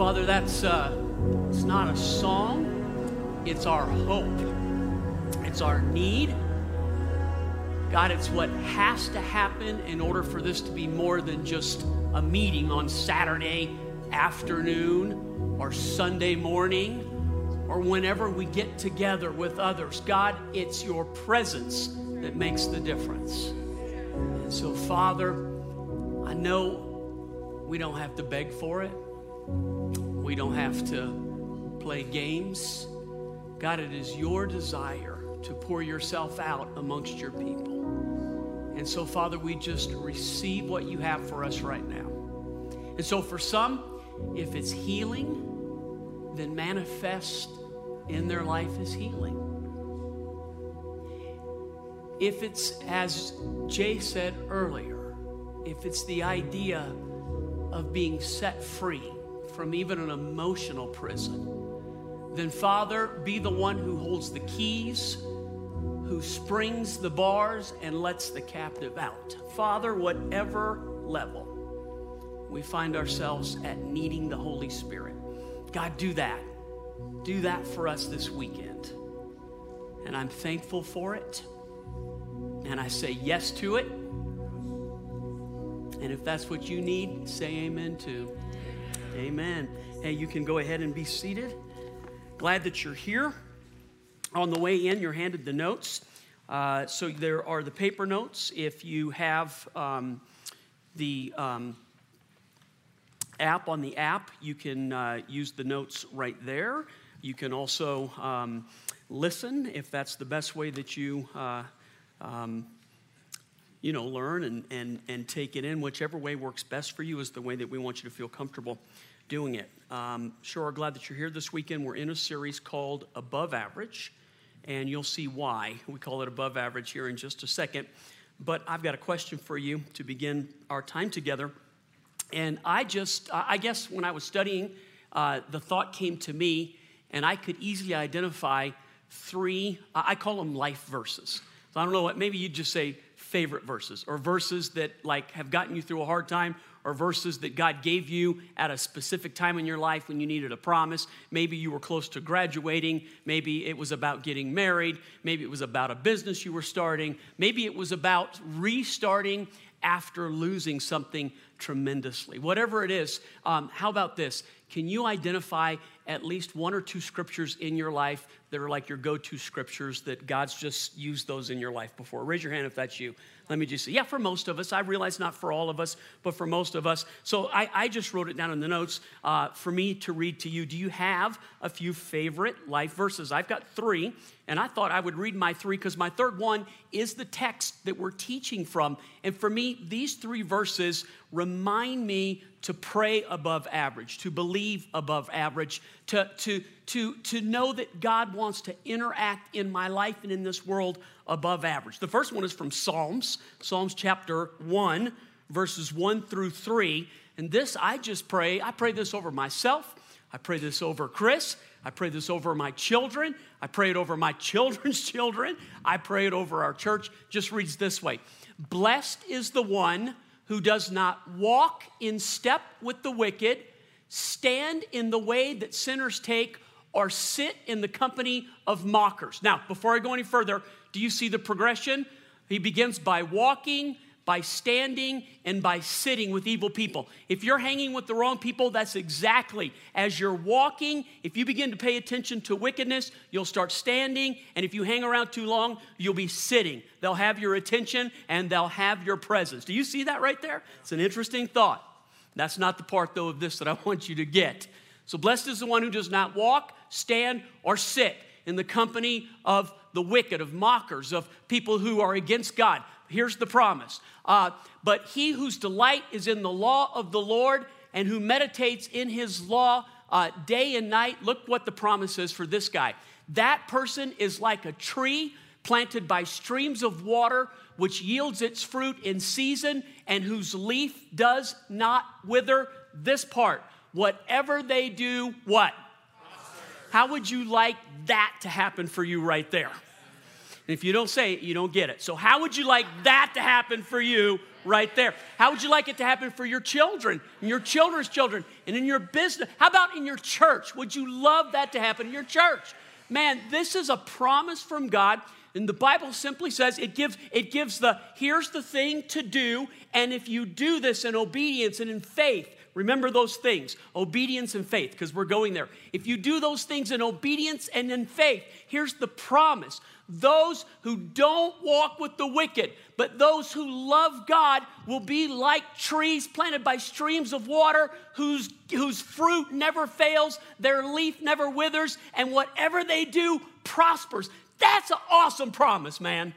Father, that's uh, it's not a song, it's our hope, it's our need. God, it's what has to happen in order for this to be more than just a meeting on Saturday afternoon or Sunday morning or whenever we get together with others. God, it's your presence that makes the difference. And so, Father, I know we don't have to beg for it. We don't have to play games. God, it is your desire to pour yourself out amongst your people. And so, Father, we just receive what you have for us right now. And so, for some, if it's healing, then manifest in their life as healing. If it's, as Jay said earlier, if it's the idea of being set free, from even an emotional prison, then Father, be the one who holds the keys, who springs the bars and lets the captive out. Father, whatever level we find ourselves at needing the Holy Spirit, God, do that. Do that for us this weekend. And I'm thankful for it. And I say yes to it. And if that's what you need, say amen too. Amen. Hey, you can go ahead and be seated. Glad that you're here. On the way in, you're handed the notes. Uh, so there are the paper notes. If you have um, the um, app on the app, you can uh, use the notes right there. You can also um, listen if that's the best way that you. Uh, um, you know, learn and, and, and take it in. Whichever way works best for you is the way that we want you to feel comfortable doing it. Um, sure are glad that you're here this weekend. We're in a series called Above Average, and you'll see why we call it Above Average here in just a second. But I've got a question for you to begin our time together. And I just, I guess when I was studying, uh, the thought came to me, and I could easily identify three, I call them life verses. So I don't know what, maybe you'd just say favorite verses or verses that like have gotten you through a hard time or verses that God gave you at a specific time in your life when you needed a promise. Maybe you were close to graduating. Maybe it was about getting married. Maybe it was about a business you were starting. Maybe it was about restarting after losing something tremendously. Whatever it is, um, how about this? Can you identify at least one or two scriptures in your life that are like your go to scriptures that God's just used those in your life before? Raise your hand if that's you. Let me just say, yeah, for most of us. I realize not for all of us, but for most of us. So I, I just wrote it down in the notes uh, for me to read to you. Do you have a few favorite life verses? I've got three, and I thought I would read my three because my third one is the text that we're teaching from. And for me, these three verses remind me to pray above average, to believe above average, to, to, to, to know that God wants to interact in my life and in this world above average. The first one is from Psalms, Psalms chapter 1, verses 1 through 3. And this, I just pray, I pray this over myself, I pray this over Chris, I pray this over my children, I pray it over my children's children, I pray it over our church. Just reads this way Blessed is the one who does not walk in step with the wicked, stand in the way that sinners take, or sit in the company of mockers. Now, before I go any further, do you see the progression? He begins by walking, by standing, and by sitting with evil people. If you're hanging with the wrong people, that's exactly as you're walking. If you begin to pay attention to wickedness, you'll start standing. And if you hang around too long, you'll be sitting. They'll have your attention and they'll have your presence. Do you see that right there? It's an interesting thought. That's not the part, though, of this that I want you to get. So, blessed is the one who does not walk, stand, or sit in the company of the wicked, of mockers, of people who are against God. Here's the promise. Uh, but he whose delight is in the law of the Lord and who meditates in his law uh, day and night, look what the promise is for this guy. That person is like a tree planted by streams of water, which yields its fruit in season and whose leaf does not wither. This part, whatever they do, what? How would you like that to happen for you right there? And if you don't say it, you don't get it. So, how would you like that to happen for you right there. How would you like it to happen for your children and your children's children and in your business? How about in your church? Would you love that to happen in your church? Man, this is a promise from God. And the Bible simply says it gives, it gives the here's the thing to do, and if you do this in obedience and in faith, remember those things obedience and faith, because we're going there. If you do those things in obedience and in faith, here's the promise those who don't walk with the wicked, but those who love God will be like trees planted by streams of water whose, whose fruit never fails, their leaf never withers, and whatever they do prospers. That's an awesome promise, man.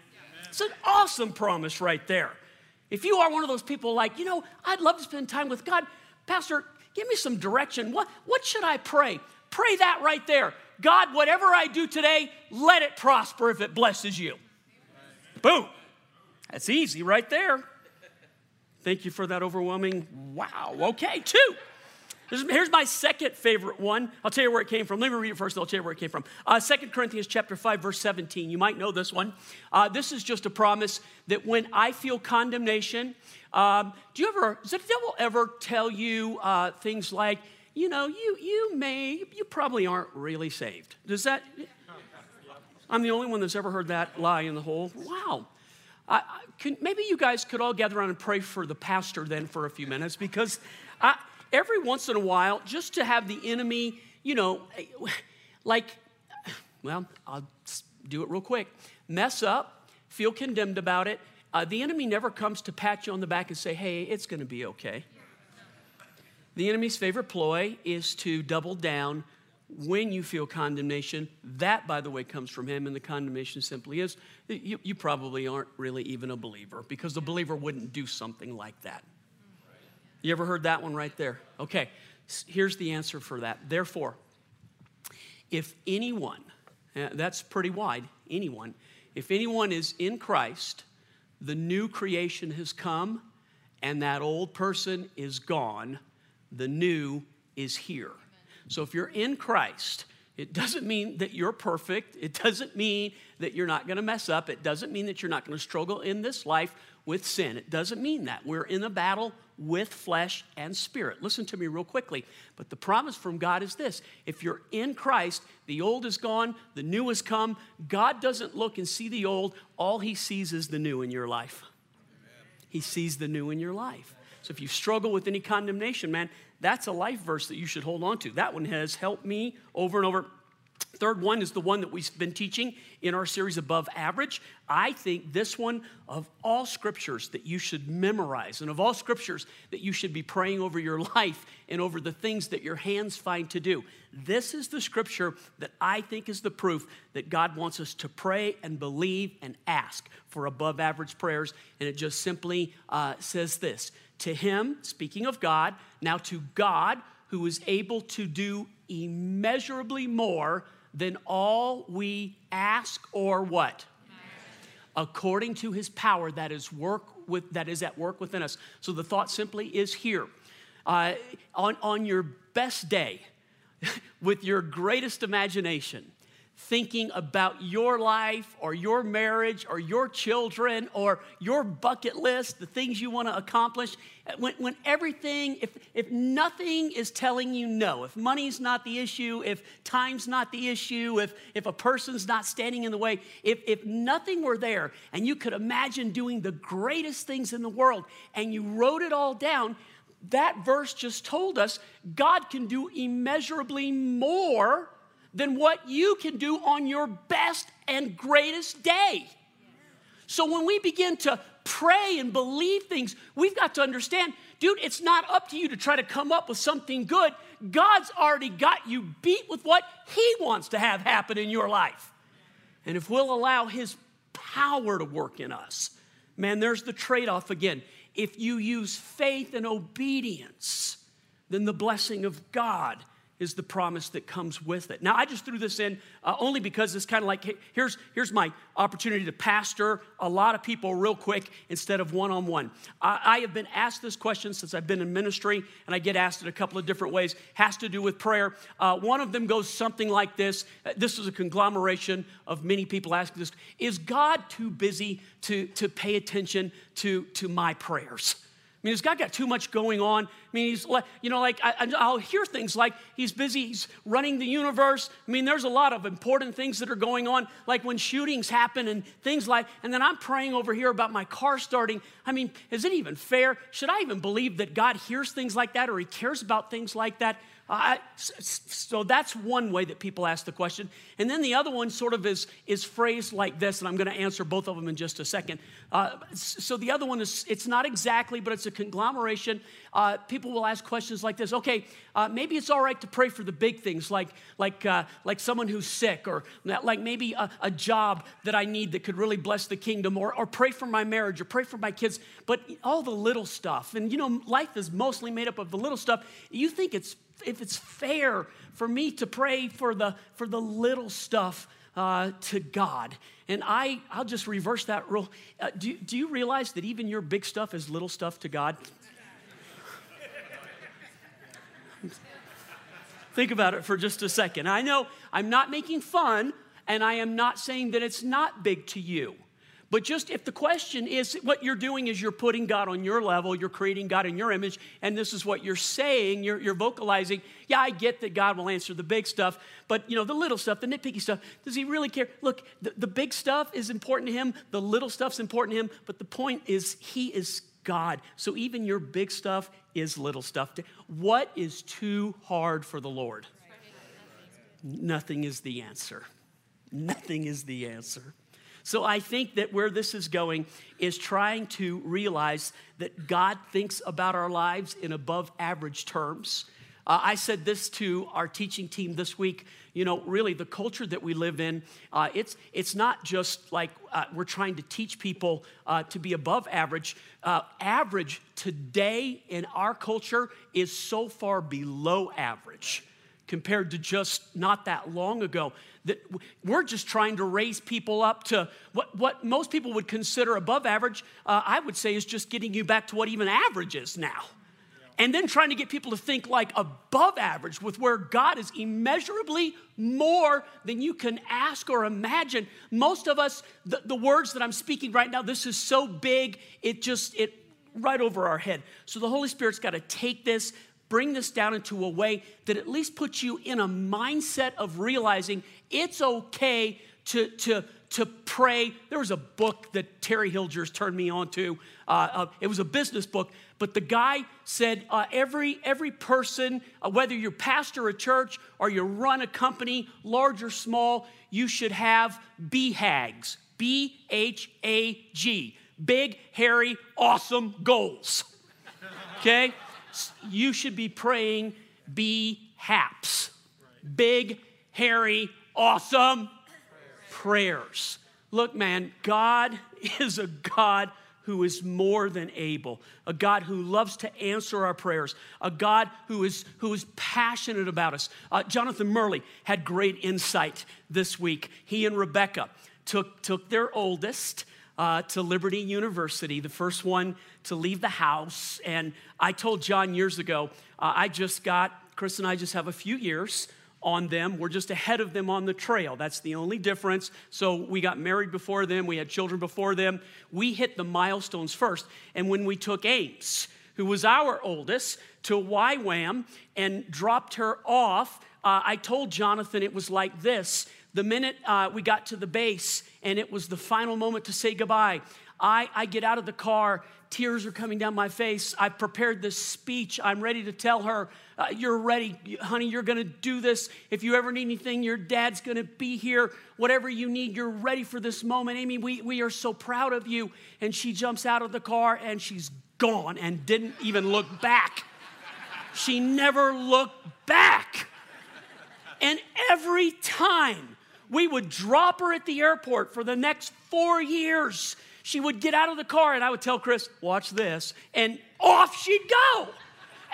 It's an awesome promise right there. If you are one of those people like, you know, I'd love to spend time with God, Pastor, give me some direction. What, what should I pray? Pray that right there. God, whatever I do today, let it prosper if it blesses you. Boom. That's easy right there. Thank you for that overwhelming wow. Okay, two. Here's my second favorite one. I'll tell you where it came from. Let me read it first, and I'll tell you where it came from. Uh, 2 Corinthians chapter 5, verse 17. You might know this one. Uh, this is just a promise that when I feel condemnation, um, do you ever, does the devil ever tell you uh, things like, you know, you, you may, you probably aren't really saved? Does that, I'm the only one that's ever heard that lie in the whole, wow. Can, maybe you guys could all gather around and pray for the pastor then for a few minutes because I, every once in a while, just to have the enemy, you know, like, well, I'll do it real quick, mess up, feel condemned about it. Uh, the enemy never comes to pat you on the back and say, hey, it's going to be okay. The enemy's favorite ploy is to double down when you feel condemnation. That, by the way, comes from him, and the condemnation simply is you, you probably aren't really even a believer because the believer wouldn't do something like that. You ever heard that one right there? Okay, here's the answer for that. Therefore, if anyone, uh, that's pretty wide, anyone, if anyone is in Christ, the new creation has come and that old person is gone, the new is here. So if you're in Christ, it doesn't mean that you're perfect. It doesn't mean that you're not going to mess up. It doesn't mean that you're not going to struggle in this life with sin. It doesn't mean that. We're in a battle with flesh and spirit. Listen to me real quickly. But the promise from God is this if you're in Christ, the old is gone, the new has come. God doesn't look and see the old, all he sees is the new in your life. He sees the new in your life. So if you struggle with any condemnation, man, that's a life verse that you should hold on to. That one has helped me over and over Third one is the one that we've been teaching in our series Above Average. I think this one, of all scriptures that you should memorize, and of all scriptures that you should be praying over your life and over the things that your hands find to do, this is the scripture that I think is the proof that God wants us to pray and believe and ask for above average prayers. And it just simply uh, says this To Him, speaking of God, now to God, who is able to do immeasurably more than all we ask or what? According to his power that is work with that is at work within us. So the thought simply is here. Uh, on, on your best day, with your greatest imagination, thinking about your life or your marriage or your children or your bucket list, the things you want to accomplish, when, when everything, if, if nothing is telling you no, if money's not the issue, if time's not the issue, if, if a person's not standing in the way, if, if nothing were there and you could imagine doing the greatest things in the world and you wrote it all down, that verse just told us God can do immeasurably more than what you can do on your best and greatest day. So when we begin to pray and believe things, we've got to understand, dude, it's not up to you to try to come up with something good. God's already got you beat with what He wants to have happen in your life. And if we'll allow His power to work in us, man, there's the trade off again. If you use faith and obedience, then the blessing of God is the promise that comes with it. Now, I just threw this in uh, only because it's kind of like hey, here's, here's my opportunity to pastor a lot of people real quick instead of one on one. I have been asked this question since I've been in ministry, and I get asked it a couple of different ways. Has to do with prayer. Uh, one of them goes something like this uh, This is a conglomeration of many people asking this Is God too busy to, to pay attention to, to my prayers? I mean, has God got too much going on? I mean, he's like, you know, like I, will hear things like he's busy, he's running the universe. I mean, there's a lot of important things that are going on, like when shootings happen and things like, and then I'm praying over here about my car starting. I mean, is it even fair? Should I even believe that God hears things like that or he cares about things like that? Uh, so that's one way that people ask the question. And then the other one sort of is, is phrased like this, and I'm going to answer both of them in just a second. Uh, so the other one is, it's not exactly, but it's a conglomeration. Uh, people will ask questions like this Okay, uh, maybe it's all right to pray for the big things, like, like, uh, like someone who's sick, or like maybe a, a, job that I need that could really bless the kingdom, or, or pray for my marriage, or pray for my kids. But all the little stuff, and you know, life is mostly made up of the little stuff. You think it's if it's fair for me to pray for the, for the little stuff uh, to God. And I, I'll just reverse that rule. Uh, do, do you realize that even your big stuff is little stuff to God? Think about it for just a second. I know I'm not making fun, and I am not saying that it's not big to you. But just if the question is what you're doing is you're putting God on your level, you're creating God in your image, and this is what you're saying, you're, you're vocalizing. Yeah, I get that God will answer the big stuff, but you know, the little stuff, the nitpicky stuff, does he really care? Look, the, the big stuff is important to him, the little stuff's important to him, but the point is he is God. So even your big stuff is little stuff. What is too hard for the Lord? Nothing is the answer. Nothing is the answer. So I think that where this is going is trying to realize that God thinks about our lives in above average terms. Uh, I said this to our teaching team this week. You know, really, the culture that we live in, uh, it's, it's not just like uh, we're trying to teach people uh, to be above average. Uh, average today in our culture is so far below average compared to just not that long ago. That we're just trying to raise people up to what, what most people would consider above average, uh, I would say is just getting you back to what even average is now. And then trying to get people to think like above average with where God is immeasurably more than you can ask or imagine. Most of us, the, the words that I'm speaking right now, this is so big, it just, it right over our head. So the Holy Spirit's got to take this, bring this down into a way that at least puts you in a mindset of realizing it's okay to, to, to pray. There was a book that Terry Hilgers turned me on to. Uh, uh, it was a business book, but the guy said uh, every, every person, uh, whether you're pastor a church or you run a company, large or small, you should have BHAGs. B H A G. Big, hairy, awesome goals. Okay? You should be praying be haps. Big, hairy, awesome prayers. Look, man, God is a God who is more than able, a God who loves to answer our prayers, a God who is, who is passionate about us. Uh, Jonathan Murley had great insight this week. He and Rebecca took, took their oldest uh, to Liberty University, the first one to leave the house. And I told John years ago, uh, I just got, Chris and I just have a few years on them. We're just ahead of them on the trail. That's the only difference. So we got married before them, we had children before them. We hit the milestones first. And when we took Ames, who was our oldest, to YWAM and dropped her off, uh, I told Jonathan it was like this the minute uh, we got to the base and it was the final moment to say goodbye, I, I get out of the car, tears are coming down my face. I've prepared this speech. I'm ready to tell her, uh, You're ready, honey, you're gonna do this. If you ever need anything, your dad's gonna be here. Whatever you need, you're ready for this moment. Amy, we, we are so proud of you. And she jumps out of the car and she's gone and didn't even look back. She never looked back. And every time we would drop her at the airport for the next four years. She would get out of the car, and I would tell Chris, Watch this. And off she'd go.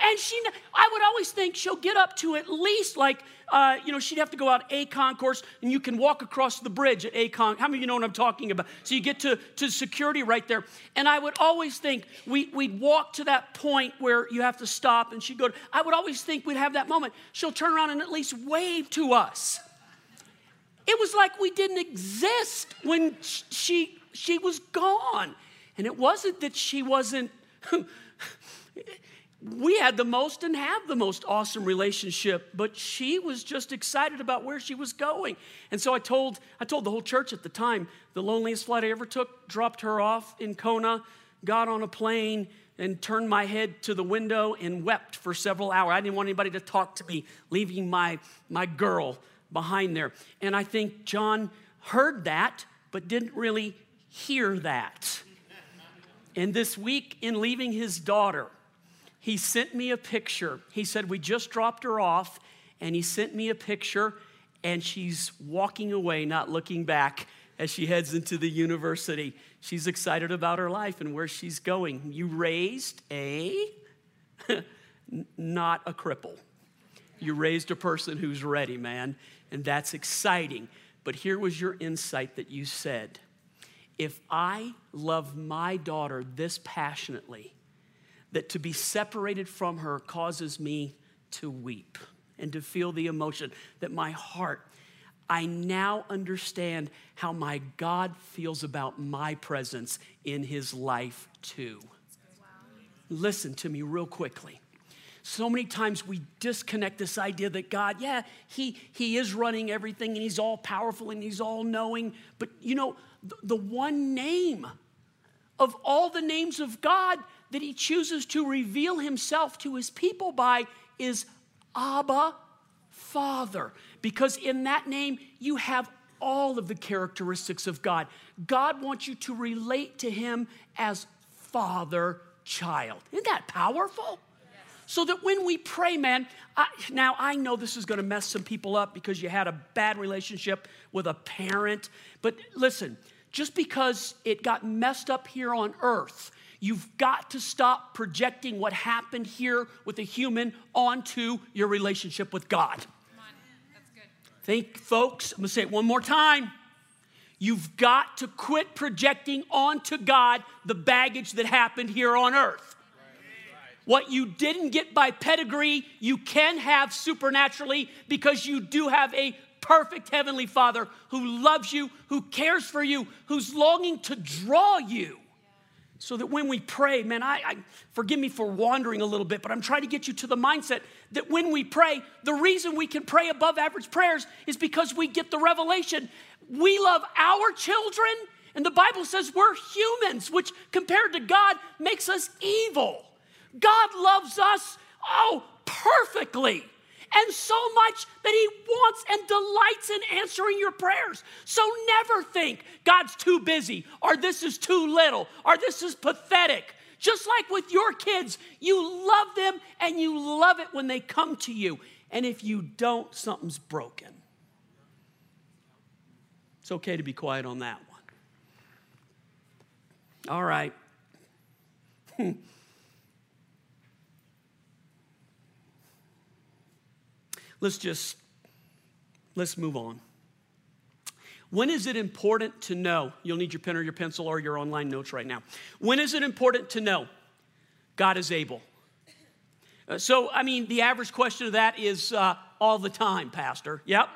And she, I would always think she'll get up to at least like, uh, you know, she'd have to go out a concourse and you can walk across the bridge at a con. How many of you know what I'm talking about? So you get to, to security right there. And I would always think we, we'd walk to that point where you have to stop and she'd go, I would always think we'd have that moment. She'll turn around and at least wave to us. It was like we didn't exist when she, she was gone. And it wasn't that she wasn't we had the most and have the most awesome relationship but she was just excited about where she was going and so i told i told the whole church at the time the loneliest flight i ever took dropped her off in kona got on a plane and turned my head to the window and wept for several hours i didn't want anybody to talk to me leaving my my girl behind there and i think john heard that but didn't really hear that and this week in leaving his daughter he sent me a picture. He said, We just dropped her off, and he sent me a picture, and she's walking away, not looking back as she heads into the university. She's excited about her life and where she's going. You raised a, not a cripple. You raised a person who's ready, man, and that's exciting. But here was your insight that you said if I love my daughter this passionately, that to be separated from her causes me to weep and to feel the emotion that my heart, I now understand how my God feels about my presence in his life too. Wow. Listen to me real quickly. So many times we disconnect this idea that God, yeah, he, he is running everything and He's all powerful and He's all knowing. But you know, the, the one name of all the names of God that he chooses to reveal himself to his people by is Abba, Father. Because in that name, you have all of the characteristics of God. God wants you to relate to him as father child. Isn't that powerful? So that when we pray, man, I, now I know this is going to mess some people up because you had a bad relationship with a parent. But listen, just because it got messed up here on earth You've got to stop projecting what happened here with a human onto your relationship with God. Think, folks, I'm gonna say it one more time. You've got to quit projecting onto God the baggage that happened here on earth. What you didn't get by pedigree, you can have supernaturally because you do have a perfect Heavenly Father who loves you, who cares for you, who's longing to draw you so that when we pray, man, I, I, forgive me for wandering a little bit, but I'm trying to get you to the mindset that when we pray, the reason we can pray above average prayers is because we get the revelation. We love our children, and the Bible says we're humans, which compared to God makes us evil. God loves us, oh, perfectly and so much that He wants and delights in answering your prayers. So never think God's too busy, or this is too little, or this is pathetic. Just like with your kids, you love them and you love it when they come to you. And if you don't, something's broken. It's okay to be quiet on that one. All right. let's just let's move on. When is it important to know? You'll need your pen or your pencil or your online notes right now. When is it important to know God is able? Uh, so, I mean, the average question of that is uh, all the time, Pastor. Yep,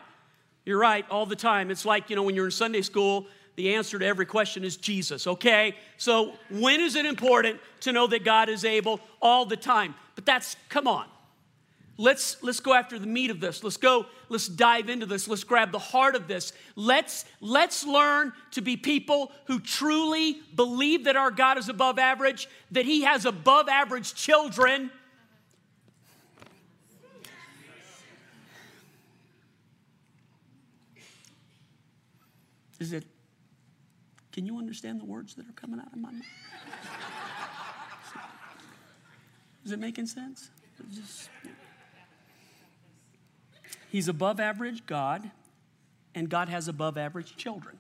you're right, all the time. It's like, you know, when you're in Sunday school, the answer to every question is Jesus, okay? So, when is it important to know that God is able? All the time. But that's, come on, Let's, let's go after the meat of this. Let's go, let's dive into this. Let's grab the heart of this. Let's, let's learn to be people who truly believe that our God is above average, that He has above average children. Is it, can you understand the words that are coming out of my mouth? Is it making sense? Just, He's above average God, and God has above average children.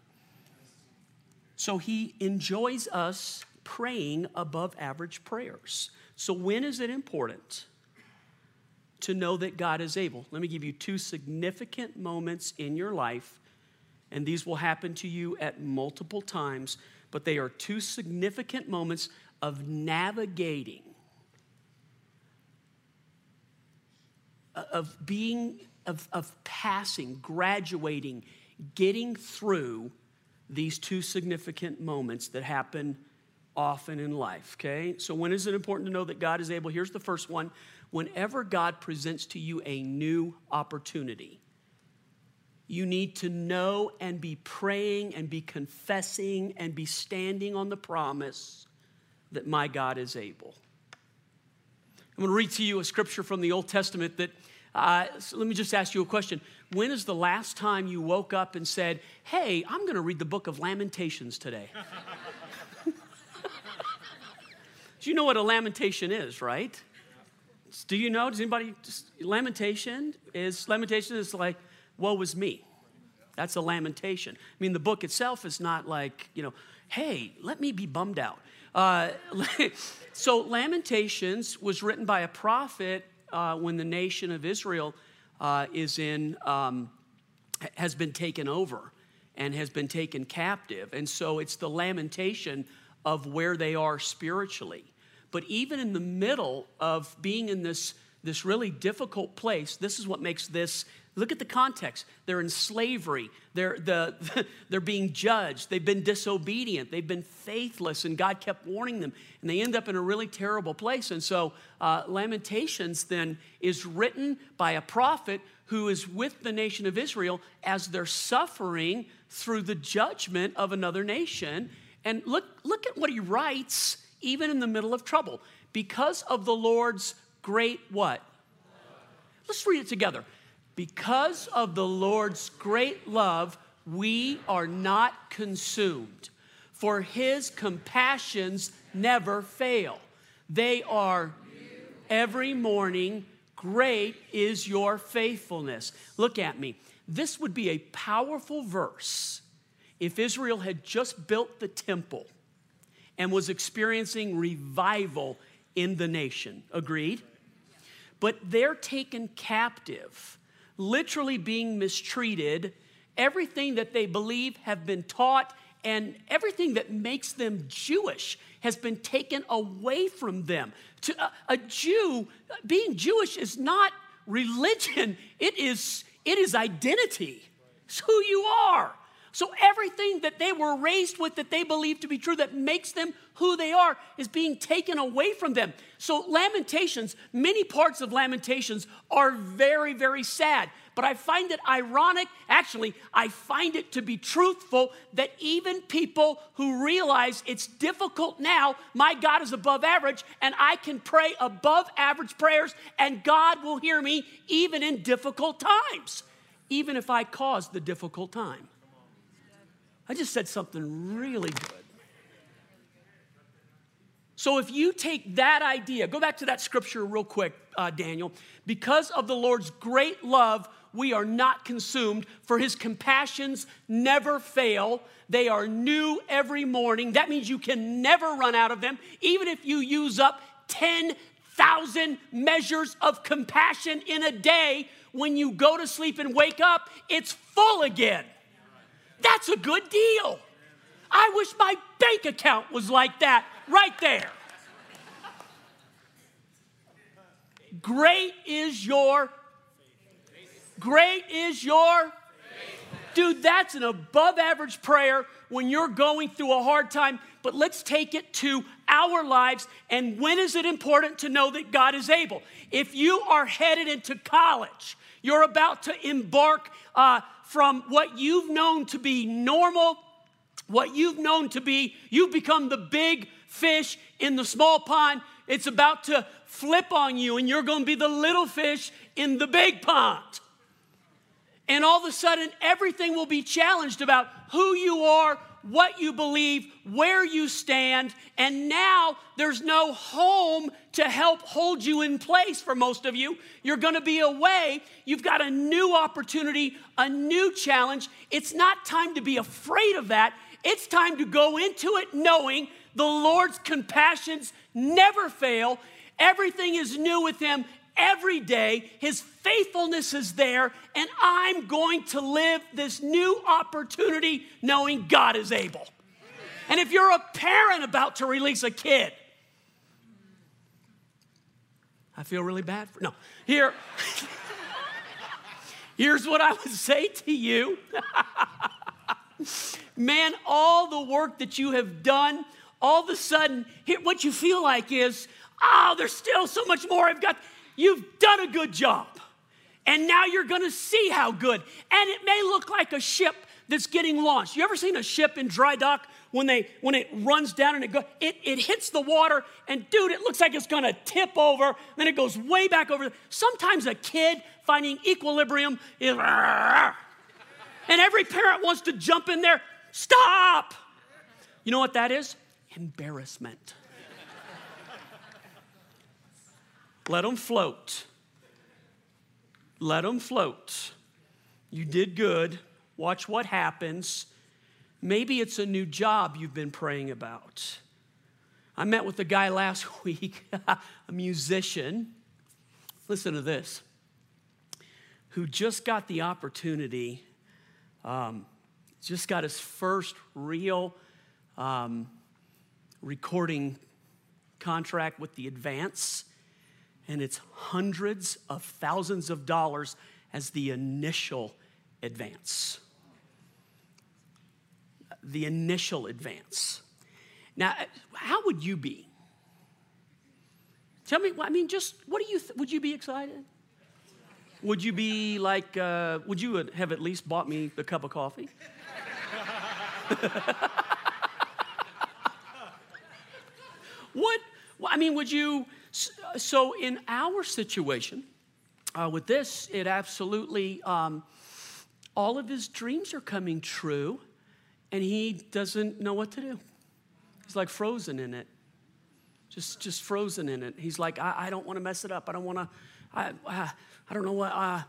So he enjoys us praying above average prayers. So, when is it important to know that God is able? Let me give you two significant moments in your life, and these will happen to you at multiple times, but they are two significant moments of navigating, uh, of being, of, of passing, graduating, getting through these two significant moments that happen often in life, okay? So, when is it important to know that God is able? Here's the first one whenever God presents to you a new opportunity. You need to know and be praying and be confessing and be standing on the promise that my God is able. I'm going to read to you a scripture from the Old Testament that, uh, so let me just ask you a question. When is the last time you woke up and said, Hey, I'm going to read the book of Lamentations today? Do you know what a lamentation is, right? Do you know? Does anybody? lamentation is lamentation is like, "Woe is me." That's a lamentation. I mean, the book itself is not like you know, "Hey, let me be bummed out." Uh, so, Lamentations was written by a prophet uh, when the nation of Israel uh, is in um, has been taken over and has been taken captive, and so it's the lamentation of where they are spiritually. But even in the middle of being in this, this really difficult place, this is what makes this look at the context. They're in slavery, they're, the, they're being judged, they've been disobedient, they've been faithless, and God kept warning them. And they end up in a really terrible place. And so, uh, Lamentations then is written by a prophet who is with the nation of Israel as they're suffering through the judgment of another nation. And look, look at what he writes even in the middle of trouble, because of the Lord's great what? Let's read it together. Because of the Lord's great love, we are not consumed, for his compassions never fail. They are every morning. Great is your faithfulness. Look at me. This would be a powerful verse if Israel had just built the temple and was experiencing revival in the nation. Agreed? But they're taken captive, literally being mistreated. Everything that they believe have been taught and everything that makes them Jewish has been taken away from them. To a, a Jew, being Jewish is not religion, it is, it is identity. It's who you are. So everything that they were raised with that they believe to be true that makes them who they are is being taken away from them. So Lamentations, many parts of Lamentations are very, very sad. But I find it ironic, actually, I find it to be truthful that even people who realize it's difficult now, my God is above average, and I can pray above average prayers, and God will hear me even in difficult times, even if I cause the difficult time. I just said something really good. So, if you take that idea, go back to that scripture real quick, uh, Daniel. Because of the Lord's great love, we are not consumed, for his compassions never fail. They are new every morning. That means you can never run out of them, even if you use up 10,000 measures of compassion in a day. When you go to sleep and wake up, it's full again. That's a good deal. I wish my bank account was like that right there. Great is your great is your dude that's an above average prayer when you're going through a hard time but let's take it to our lives and when is it important to know that god is able if you are headed into college you're about to embark uh, from what you've known to be normal, what you've known to be, you've become the big fish in the small pond. It's about to flip on you, and you're going to be the little fish in the big pond. And all of a sudden, everything will be challenged about who you are, what you believe, where you stand, and now there's no home to help hold you in place for most of you. You're gonna be away. You've got a new opportunity, a new challenge. It's not time to be afraid of that. It's time to go into it knowing the Lord's compassions never fail. Everything is new with Him every day. His faithfulness is there, and I'm going to live this new opportunity knowing God is able. And if you're a parent about to release a kid, I feel really bad for no. Here, here's what I would say to you. Man, all the work that you have done, all of a sudden, here, what you feel like is, oh, there's still so much more I've got. You've done a good job. And now you're gonna see how good. And it may look like a ship that's getting launched. You ever seen a ship in dry dock when they when it runs down and it go it, it hits the water and dude it looks like it's gonna tip over then it goes way back over sometimes a kid finding equilibrium is and every parent wants to jump in there stop you know what that is embarrassment let them float. Let them float. You did good. Watch what happens. Maybe it's a new job you've been praying about. I met with a guy last week, a musician. Listen to this, who just got the opportunity, um, just got his first real um, recording contract with the Advance, and it's hundreds of thousands of dollars as the initial advance the initial advance. Now, how would you be? Tell me, I mean, just what do you, th- would you be excited? Would you be like, uh, would you have at least bought me a cup of coffee? what, I mean, would you, so in our situation, uh, with this, it absolutely, um, all of his dreams are coming true and he doesn't know what to do. He's like frozen in it. Just, just frozen in it. He's like, I, I don't want to mess it up. I don't want to, I, I, I don't know what. Uh,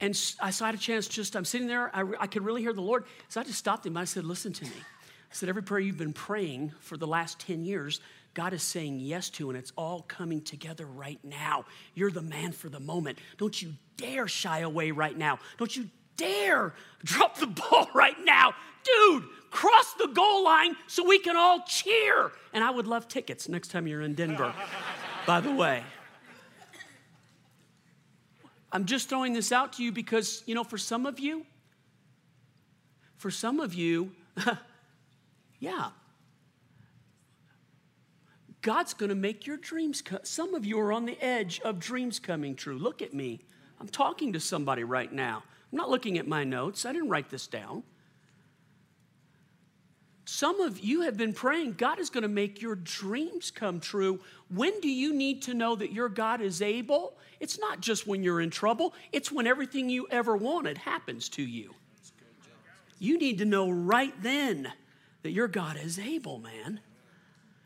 and I saw a chance just, I'm sitting there, I, I could really hear the Lord. So I just stopped him. I said, Listen to me. I said, Every prayer you've been praying for the last 10 years, God is saying yes to, and it's all coming together right now. You're the man for the moment. Don't you dare shy away right now. Don't you dare drop the ball right now. Dude, cross the goal line so we can all cheer. And I would love tickets next time you're in Denver, by the way. I'm just throwing this out to you because, you know, for some of you, for some of you, yeah, God's going to make your dreams come. Some of you are on the edge of dreams coming true. Look at me. I'm talking to somebody right now. I'm not looking at my notes. I didn't write this down. Some of you have been praying, God is going to make your dreams come true. When do you need to know that your God is able? It's not just when you're in trouble, it's when everything you ever wanted happens to you. You need to know right then that your God is able, man.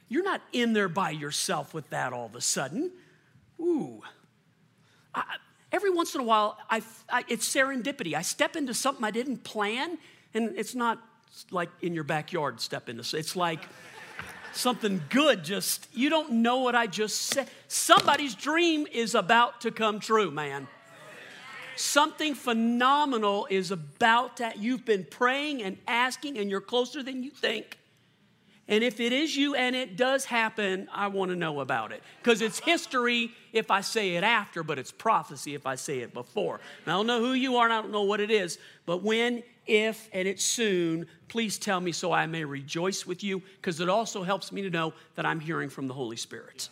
You're not in there by yourself with that all of a sudden. Ooh. I, every once in a while, I, I, it's serendipity. I step into something I didn't plan, and it's not like in your backyard step into. It's like something good just, you don't know what I just said. Somebody's dream is about to come true, man. Something phenomenal is about that. You've been praying and asking, and you're closer than you think. And if it is you and it does happen, I want to know about it. Because it's history if I say it after, but it's prophecy if I say it before. And I don't know who you are and I don't know what it is, but when, if, and it's soon, please tell me so I may rejoice with you, because it also helps me to know that I'm hearing from the Holy Spirit.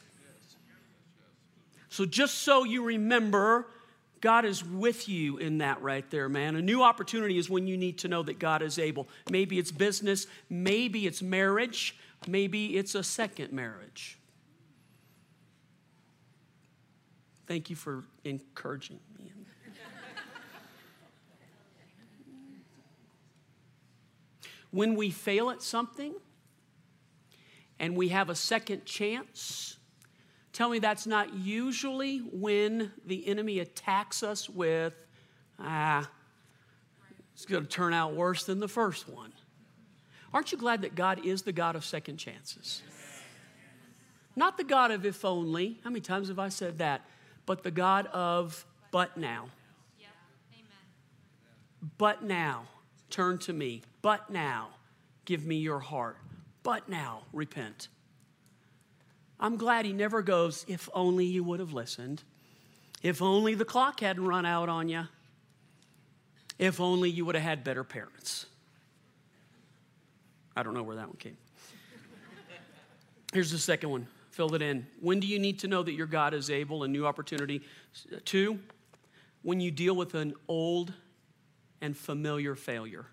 So just so you remember, God is with you in that right there, man. A new opportunity is when you need to know that God is able. Maybe it's business, maybe it's marriage, maybe it's a second marriage. Thank you for encouraging me. when we fail at something and we have a second chance, Tell me that's not usually when the enemy attacks us with, ah, it's going to turn out worse than the first one. Aren't you glad that God is the God of second chances? Not the God of if only. How many times have I said that? but the God of but now. But now, turn to me. But now, give me your heart. But now, repent. I'm glad he never goes, if only you would have listened. If only the clock hadn't run out on you. If only you would have had better parents. I don't know where that one came. Here's the second one. Fill it in. When do you need to know that your God is able? A new opportunity. Two, when you deal with an old and familiar failure.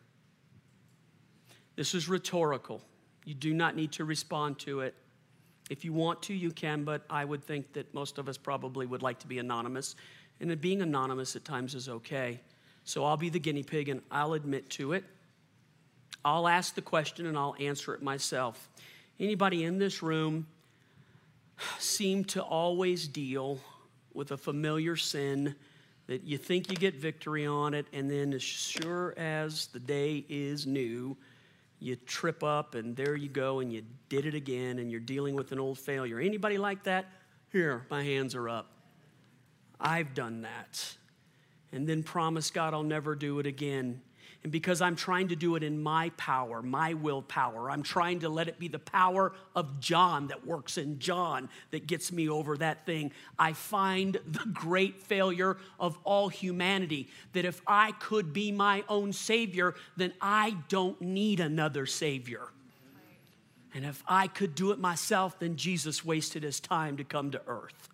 This is rhetorical. You do not need to respond to it. If you want to, you can, but I would think that most of us probably would like to be anonymous. And being anonymous at times is okay. So I'll be the guinea pig and I'll admit to it. I'll ask the question and I'll answer it myself. Anybody in this room seem to always deal with a familiar sin that you think you get victory on it, and then as sure as the day is new, you trip up and there you go and you did it again and you're dealing with an old failure. Anybody like that? Here, my hands are up. I've done that. And then promise God I'll never do it again. And because I'm trying to do it in my power, my willpower, I'm trying to let it be the power of John that works in John that gets me over that thing. I find the great failure of all humanity that if I could be my own Savior, then I don't need another Savior. And if I could do it myself, then Jesus wasted his time to come to earth.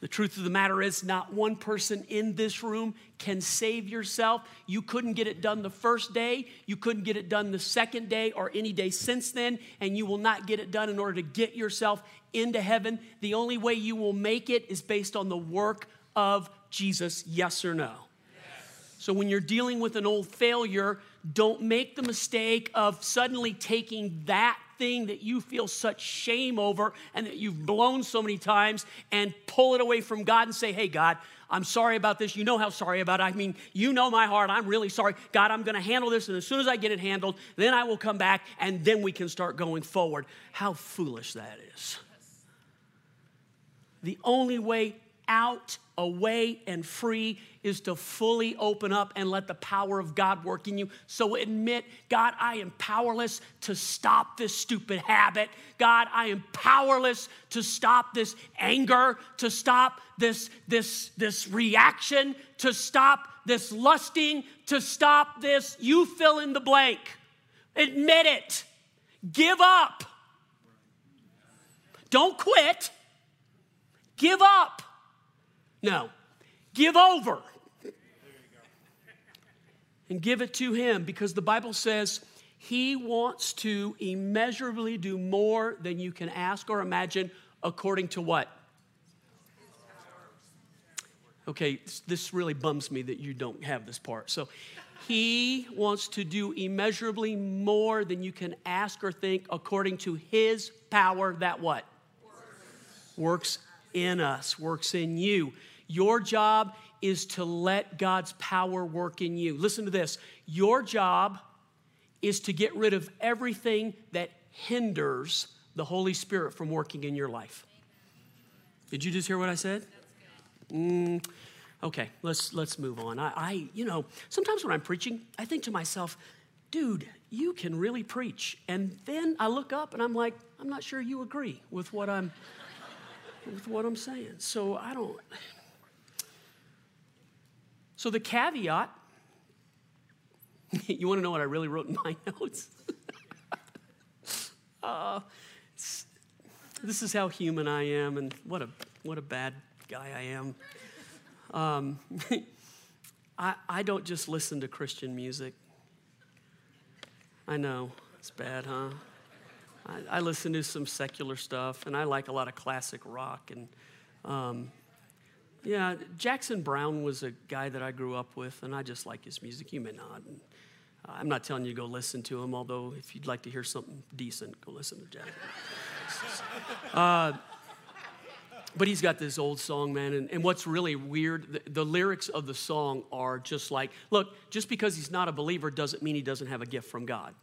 The truth of the matter is, not one person in this room can save yourself. You couldn't get it done the first day, you couldn't get it done the second day, or any day since then, and you will not get it done in order to get yourself into heaven. The only way you will make it is based on the work of Jesus, yes or no? Yes. So when you're dealing with an old failure, don't make the mistake of suddenly taking that thing that you feel such shame over and that you've blown so many times and pull it away from God and say, Hey, God, I'm sorry about this. You know how sorry about it. I mean, you know my heart. I'm really sorry. God, I'm going to handle this. And as soon as I get it handled, then I will come back and then we can start going forward. How foolish that is. The only way out, away, and free is to fully open up and let the power of God work in you. So admit, God, I am powerless to stop this stupid habit. God, I am powerless to stop this anger, to stop this, this, this reaction, to stop this lusting, to stop this. You fill in the blank. Admit it. Give up. Don't quit. Give up. No, give over and give it to Him because the Bible says He wants to immeasurably do more than you can ask or imagine according to what? Okay, this really bums me that you don't have this part. So, he wants to do immeasurably more than you can ask or think according to his power that what? Works, works in us, works in you. Your job is to let God's power work in you. Listen to this your job is to get rid of everything that hinders the Holy Spirit from working in your life. Did you just hear what I said? Mm, okay, let's let's move on. I, I, you know, sometimes when I'm preaching, I think to myself, dude, you can really preach. And then I look up and I'm like, I'm not sure you agree with what I'm with what I'm saying. So I don't so the caveat, you want to know what I really wrote in my notes? uh, this is how human I am, and what a what a bad guy I am. Um, I, I don't just listen to Christian music. I know it's bad, huh? I, I listen to some secular stuff, and I like a lot of classic rock and um, yeah, Jackson Browne was a guy that I grew up with, and I just like his music. You may not. And I'm not telling you to go listen to him, although if you'd like to hear something decent, go listen to Jackson. uh, but he's got this old song, man. And, and what's really weird, the, the, lyrics of the song are just like look, just because he's not a believer doesn't mean he doesn't have a gift from God.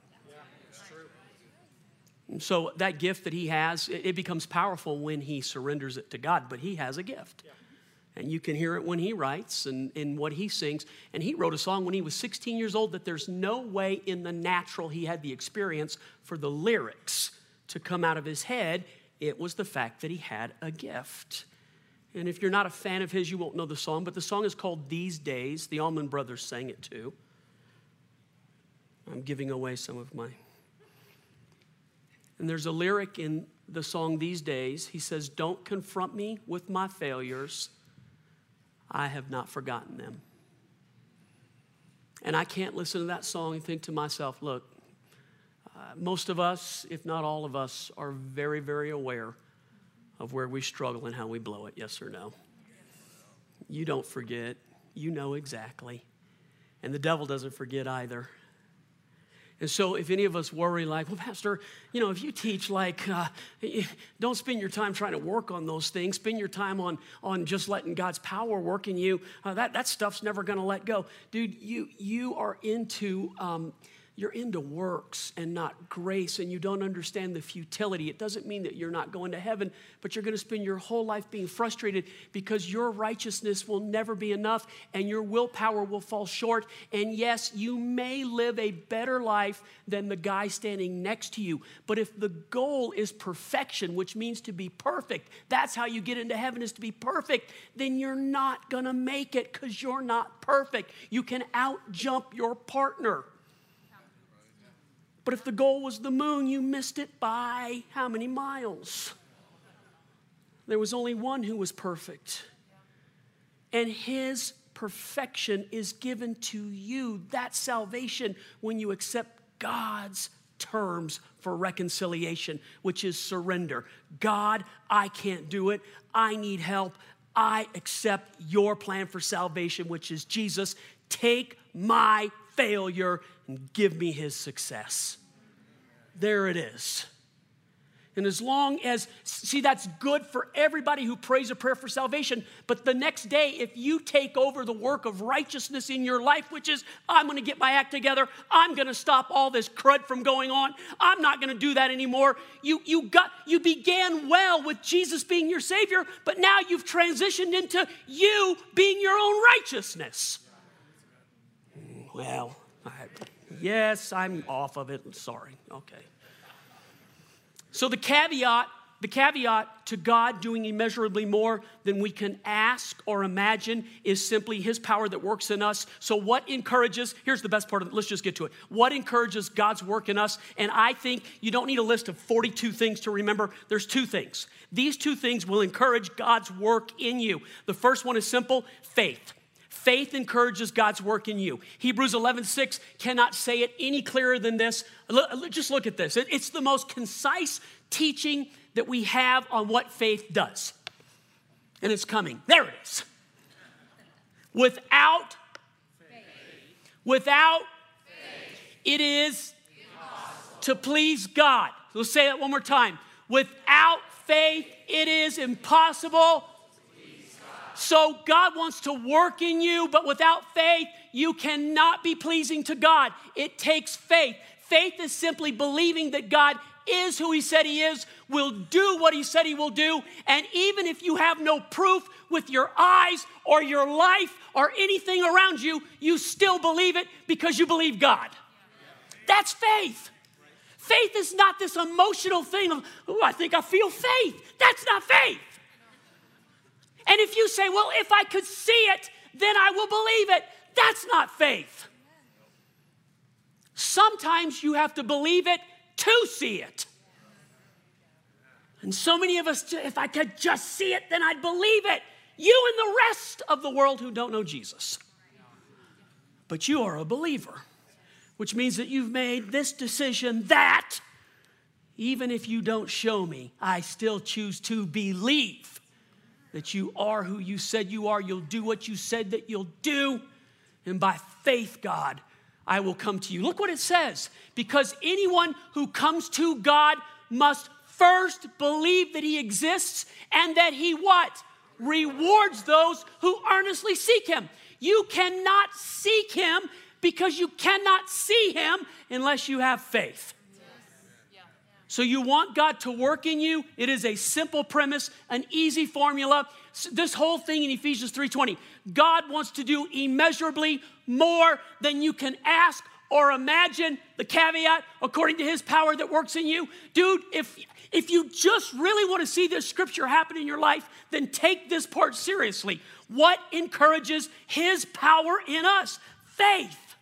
So that gift that he has, it becomes powerful when he surrenders it to God, but he has a gift. Yeah. And you can hear it when he writes and in what he sings. And he wrote a song when he was 16 years old that there's no way in the natural he had the experience for the lyrics to come out of his head. It was the fact that he had a gift. And if you're not a fan of his, you won't know the song, but the song is called These Days. The Allman Brothers sang it too. I'm giving away some of my and there's a lyric in the song these days. He says, Don't confront me with my failures. I have not forgotten them. And I can't listen to that song and think to myself, look, uh, most of us, if not all of us, are very, very aware of where we struggle and how we blow it, yes or no? You don't forget. You know exactly. And the devil doesn't forget either. And so, if any of us worry, like, well, Pastor, you know, if you teach, like, uh, don't spend your time trying to work on those things, spend your time on, on just letting God's power work in you, uh, that, that stuff's never going to let go. Dude, you, you are into. Um, you're into works and not grace and you don't understand the futility. It doesn't mean that you're not going to heaven, but you're going to spend your whole life being frustrated because your righteousness will never be enough and your willpower will fall short. And yes, you may live a better life than the guy standing next to you, but if the goal is perfection, which means to be perfect, that's how you get into heaven is to be perfect, then you're not going to make it because you're not perfect. You can out jump your partner. But if the goal was the moon, you missed it by how many miles? There was only one who was perfect. And his perfection is given to you. That salvation when you accept God's terms for reconciliation, which is surrender. God, I can't do it. I need help. I accept your plan for salvation, which is Jesus. Take my failure and give me his success. There it is. And as long as, see, that's good for everybody who prays a prayer for salvation. But the next day, if you take over the work of righteousness in your life, which is, I'm going to get my act together, I'm going to stop all this crud from going on, I'm not going to do that anymore. You, you, got, you began well with Jesus being your Savior, but now you've transitioned into you being your own righteousness. Well, I, yes, I'm off of it. Sorry. Okay. So the caveat, the caveat to God doing immeasurably more than we can ask or imagine is simply his power that works in us. So what encourages, here's the best part of it, let's just get to it. What encourages God's work in us? And I think you don't need a list of 42 things to remember. There's two things. These two things will encourage God's work in you. The first one is simple, faith. Faith encourages God's work in you. Hebrews 11, 6 cannot say it any clearer than this. Just look at this. It's the most concise teaching that we have on what faith does. And it's coming. There it is. Without faith. Without faith. it is impossible. to please God. Let's say that one more time. Without faith, it is impossible so God wants to work in you, but without faith, you cannot be pleasing to God. It takes faith. Faith is simply believing that God is who He said He is, will do what He said He will do, and even if you have no proof with your eyes or your life or anything around you, you still believe it because you believe God. That's faith. Faith is not this emotional thing of, oh, I think I feel faith. That's not faith. And if you say, well, if I could see it, then I will believe it, that's not faith. Sometimes you have to believe it to see it. And so many of us, if I could just see it, then I'd believe it. You and the rest of the world who don't know Jesus. But you are a believer, which means that you've made this decision that even if you don't show me, I still choose to believe that you are who you said you are. You'll do what you said that you'll do. And by faith, God, I will come to you. Look what it says. Because anyone who comes to God must first believe that he exists and that he what? Rewards those who earnestly seek him. You cannot seek him because you cannot see him unless you have faith. So you want God to work in you? It is a simple premise, an easy formula. This whole thing in Ephesians 3:20. God wants to do immeasurably more than you can ask or imagine. The caveat, according to his power that works in you. Dude, if if you just really want to see this scripture happen in your life, then take this part seriously. What encourages his power in us? Faith.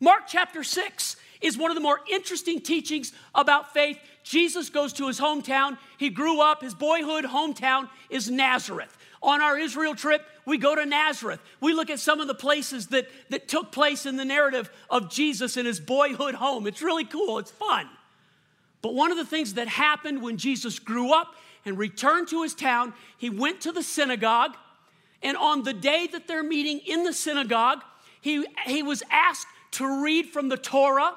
Mark chapter 6 is one of the more interesting teachings about faith. Jesus goes to his hometown. He grew up, his boyhood hometown is Nazareth. On our Israel trip, we go to Nazareth. We look at some of the places that, that took place in the narrative of Jesus in his boyhood home. It's really cool, it's fun. But one of the things that happened when Jesus grew up and returned to his town, he went to the synagogue. And on the day that they're meeting in the synagogue, he, he was asked to read from the Torah.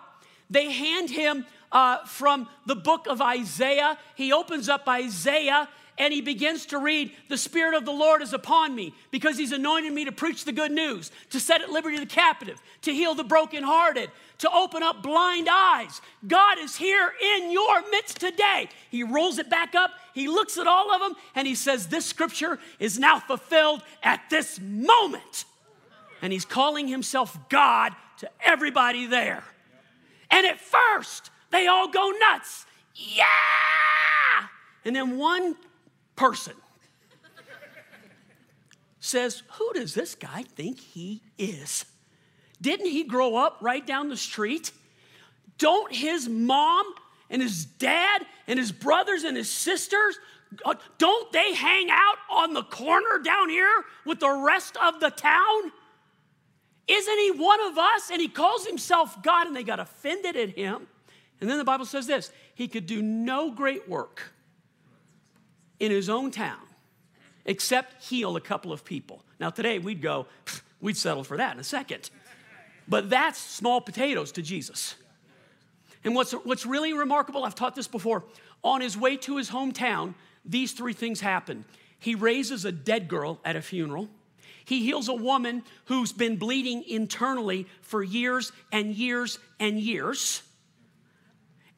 They hand him uh, from the book of Isaiah. He opens up Isaiah and he begins to read, The Spirit of the Lord is upon me because he's anointed me to preach the good news, to set at liberty the captive, to heal the brokenhearted, to open up blind eyes. God is here in your midst today. He rolls it back up, he looks at all of them, and he says, This scripture is now fulfilled at this moment. And he's calling himself God to everybody there. And at first, they all go nuts. Yeah! And then one person says, Who does this guy think he is? Didn't he grow up right down the street? Don't his mom and his dad and his brothers and his sisters uh, don't they hang out on the corner down here with the rest of the town? Isn't he one of us? And he calls himself God, and they got offended at him. And then the Bible says this he could do no great work in his own town except heal a couple of people. Now, today we'd go, we'd settle for that in a second. But that's small potatoes to Jesus. And what's, what's really remarkable, I've taught this before, on his way to his hometown, these three things happen. He raises a dead girl at a funeral. He heals a woman who's been bleeding internally for years and years and years.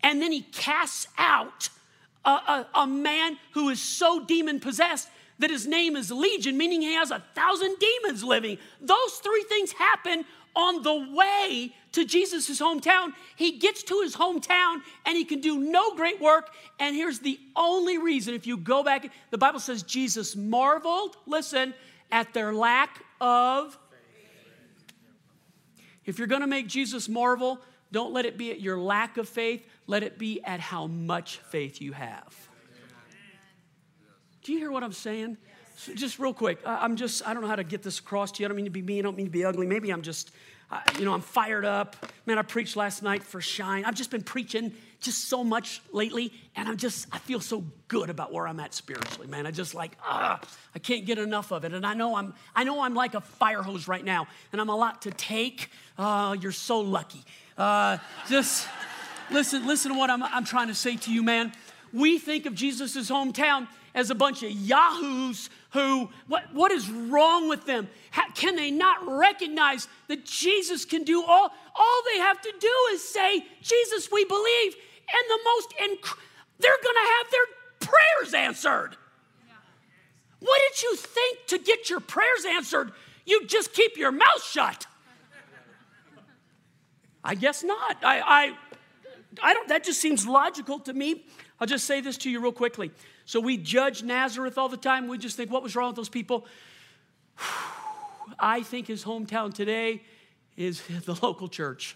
And then he casts out a, a, a man who is so demon possessed that his name is Legion, meaning he has a thousand demons living. Those three things happen on the way to Jesus' hometown. He gets to his hometown and he can do no great work. And here's the only reason if you go back, the Bible says Jesus marveled, listen, at their lack of. If you're gonna make Jesus marvel, don't let it be at your lack of faith, let it be at how much faith you have. Do you hear what I'm saying? So just real quick, I'm just, I don't know how to get this across to you. I don't mean to be mean, I don't mean to be ugly. Maybe I'm just, you know, I'm fired up. Man, I preached last night for Shine. I've just been preaching just so much lately, and I'm just, I feel so good about where I'm at spiritually, man. I just like, ah, I can't get enough of it. And I know I'm, I know I'm like a fire hose right now, and I'm a lot to take. Uh, you're so lucky. Uh, just listen, listen to what I'm, I'm trying to say to you, man. We think of Jesus' hometown as a bunch of yahoos who, what, what is wrong with them? How, can they not recognize that Jesus can do all? All they have to do is say, Jesus, we believe. And the most, inc- they're going to have their prayers answered. What did you think to get your prayers answered? You just keep your mouth shut. I guess not. I, I, I don't, that just seems logical to me. I'll just say this to you real quickly. So we judge Nazareth all the time. We just think, what was wrong with those people? I think his hometown today is the local church.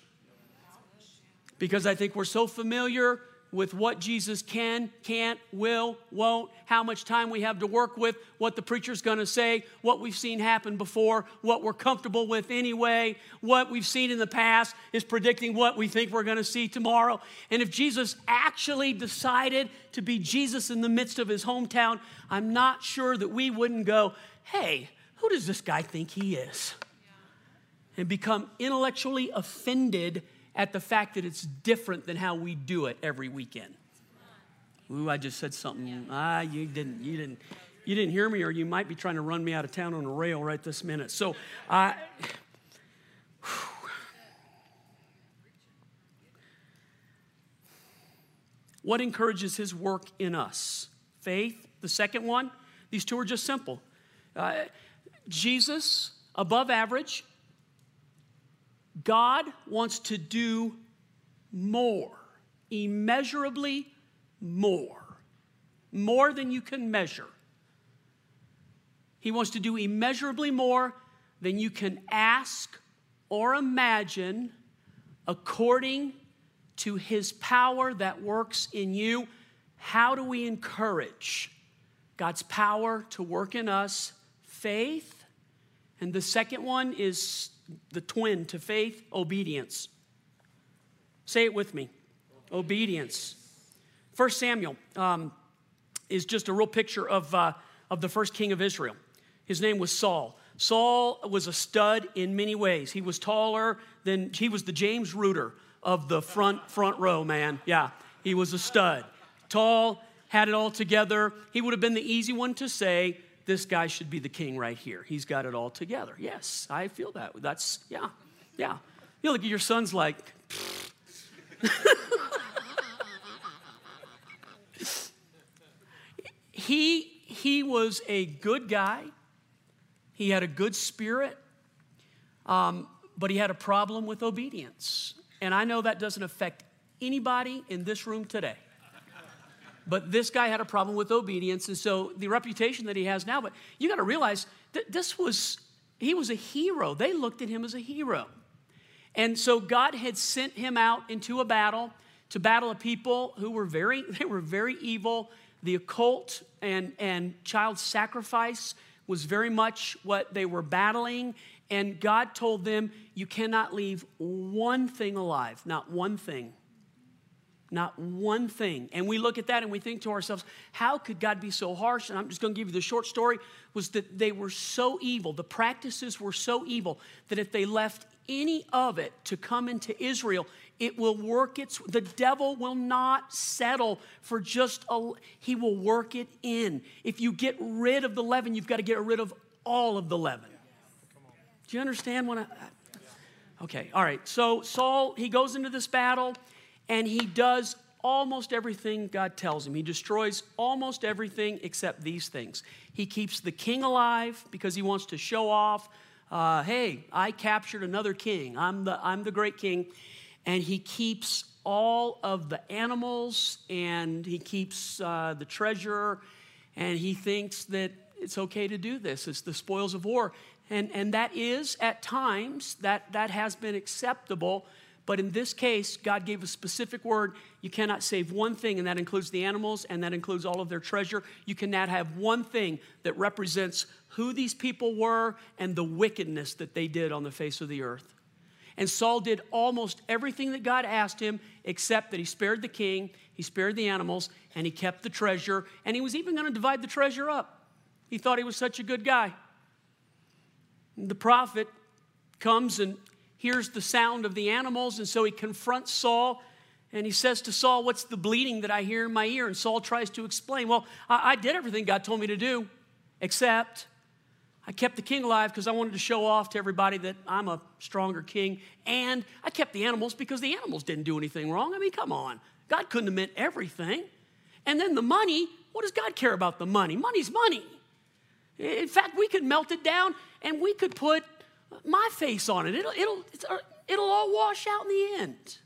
Because I think we're so familiar with what Jesus can, can't, will, won't, how much time we have to work with, what the preacher's gonna say, what we've seen happen before, what we're comfortable with anyway, what we've seen in the past is predicting what we think we're gonna see tomorrow. And if Jesus actually decided to be Jesus in the midst of his hometown, I'm not sure that we wouldn't go, hey, who does this guy think he is? And become intellectually offended at the fact that it's different than how we do it every weekend. Ooh, I just said something. Ah, you didn't, you didn't, you didn't hear me, or you might be trying to run me out of town on a rail right this minute. So, I. What encourages his work in us? Faith. The second one, these two are just simple. Uh, Jesus, above average. God wants to do more, immeasurably more, more than you can measure. He wants to do immeasurably more than you can ask or imagine according to his power that works in you. How do we encourage God's power to work in us? Faith. And the second one is the twin to faith obedience. Say it with me obedience. First Samuel um, is just a real picture of, uh, of the first king of Israel. His name was Saul. Saul was a stud in many ways. He was taller than, he was the James Reuter of the front, front row, man. Yeah, he was a stud. Tall, had it all together. He would have been the easy one to say, this guy should be the king right here. He's got it all together. Yes, I feel that. That's, yeah, yeah. You look at your son's like, he, he was a good guy. He had a good spirit, um, but he had a problem with obedience. And I know that doesn't affect anybody in this room today. But this guy had a problem with obedience, and so the reputation that he has now, but you got to realize that this was, he was a hero. They looked at him as a hero. And so God had sent him out into a battle to battle a people who were very, they were very evil. The occult and, and child sacrifice was very much what they were battling. And God told them, You cannot leave one thing alive, not one thing. Not one thing. And we look at that and we think to ourselves, how could God be so harsh? And I'm just going to give you the short story was that they were so evil, the practices were so evil that if they left any of it to come into Israel, it will work its the devil will not settle for just a he will work it in. If you get rid of the leaven, you've got to get rid of all of the leaven. Do you understand what I Okay, all right. So Saul, he goes into this battle and he does almost everything God tells him. He destroys almost everything except these things. He keeps the king alive because he wants to show off, uh, hey, I captured another king. I'm the, I'm the great king and he keeps all of the animals and he keeps uh, the treasure and he thinks that it's okay to do this it's the spoils of war and, and that is at times that that has been acceptable but in this case god gave a specific word you cannot save one thing and that includes the animals and that includes all of their treasure you cannot have one thing that represents who these people were and the wickedness that they did on the face of the earth and Saul did almost everything that God asked him, except that he spared the king, he spared the animals, and he kept the treasure, and he was even going to divide the treasure up. He thought he was such a good guy. The prophet comes and hears the sound of the animals, and so he confronts Saul. And he says to Saul, What's the bleeding that I hear in my ear? And Saul tries to explain, Well, I, I did everything God told me to do, except I kept the king alive because I wanted to show off to everybody that I'm a stronger king. And I kept the animals because the animals didn't do anything wrong. I mean, come on. God couldn't have meant everything. And then the money, what does God care about the money? Money's money. In fact, we could melt it down and we could put my face on it. It'll, it'll, uh, it'll all wash out in the end.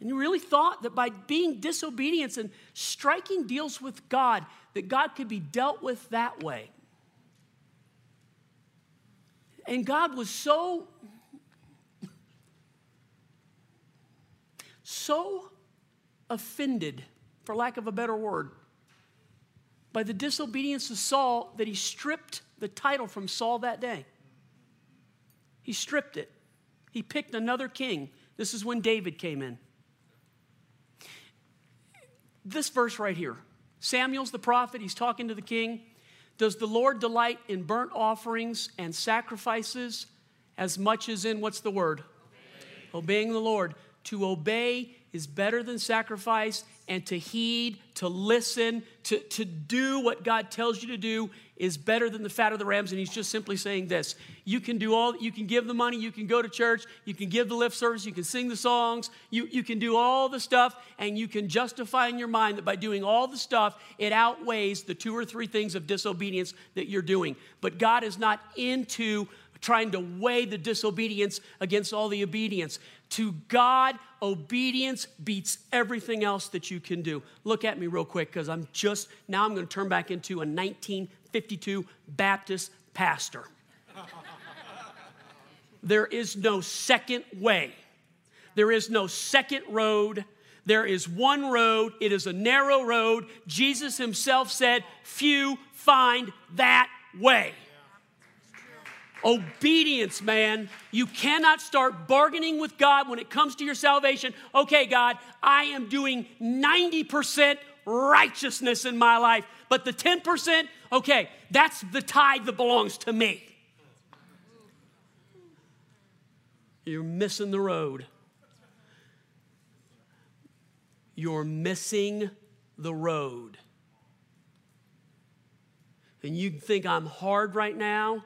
And you really thought that by being disobedience and striking deals with God, that God could be dealt with that way. And God was so, so offended, for lack of a better word, by the disobedience of Saul that he stripped the title from Saul that day. He stripped it. He picked another king. This is when David came in. This verse right here Samuel's the prophet, he's talking to the king. Does the Lord delight in burnt offerings and sacrifices as much as in what's the word? Obeying, Obeying the Lord. To obey is better than sacrifice, and to heed, to listen, to, to do what God tells you to do is better than the fat of the rams. And he's just simply saying this you can do all, you can give the money, you can go to church, you can give the lift service, you can sing the songs, you, you can do all the stuff, and you can justify in your mind that by doing all the stuff, it outweighs the two or three things of disobedience that you're doing. But God is not into trying to weigh the disobedience against all the obedience. To God, obedience beats everything else that you can do. Look at me real quick because I'm just, now I'm going to turn back into a 1952 Baptist pastor. there is no second way, there is no second road. There is one road, it is a narrow road. Jesus himself said, Few find that way. Obedience, man. You cannot start bargaining with God when it comes to your salvation. Okay, God, I am doing 90% righteousness in my life, but the 10%, okay, that's the tithe that belongs to me. You're missing the road. You're missing the road. And you think I'm hard right now?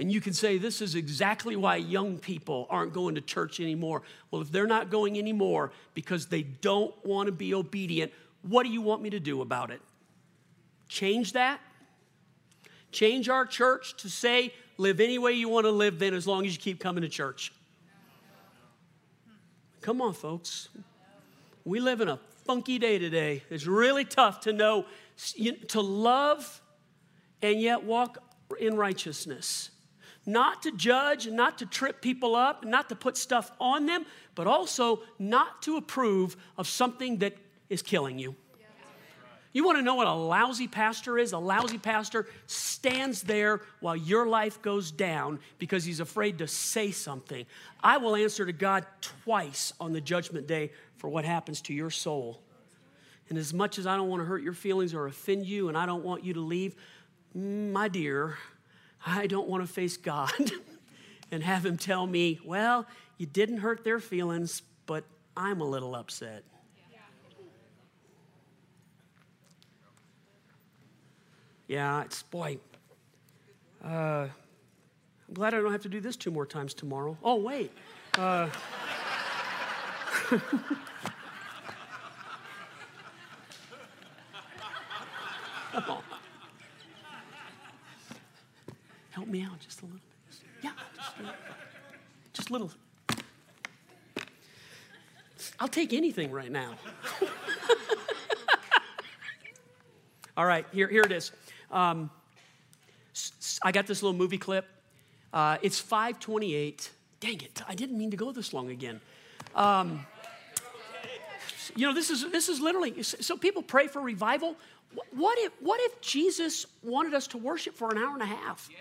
And you can say, This is exactly why young people aren't going to church anymore. Well, if they're not going anymore because they don't want to be obedient, what do you want me to do about it? Change that? Change our church to say, Live any way you want to live, then, as long as you keep coming to church. Come on, folks. We live in a funky day today. It's really tough to know, to love and yet walk in righteousness not to judge, not to trip people up, not to put stuff on them, but also not to approve of something that is killing you. You want to know what a lousy pastor is? A lousy pastor stands there while your life goes down because he's afraid to say something. I will answer to God twice on the judgment day for what happens to your soul. And as much as I don't want to hurt your feelings or offend you and I don't want you to leave, mm, my dear, I don't want to face God and have Him tell me, well, you didn't hurt their feelings, but I'm a little upset. Yeah, it's, boy, uh, I'm glad I don't have to do this two more times tomorrow. Oh, wait. Uh, Come on. Help me out just a little bit? Yeah, just a little. Just little. I'll take anything right now. All right, here, here it is. Um, I got this little movie clip. Uh, it's 528. Dang it, I didn't mean to go this long again. Um, you know, this is, this is literally, so people pray for revival. What if, what if Jesus wanted us to worship for an hour and a half? Yeah.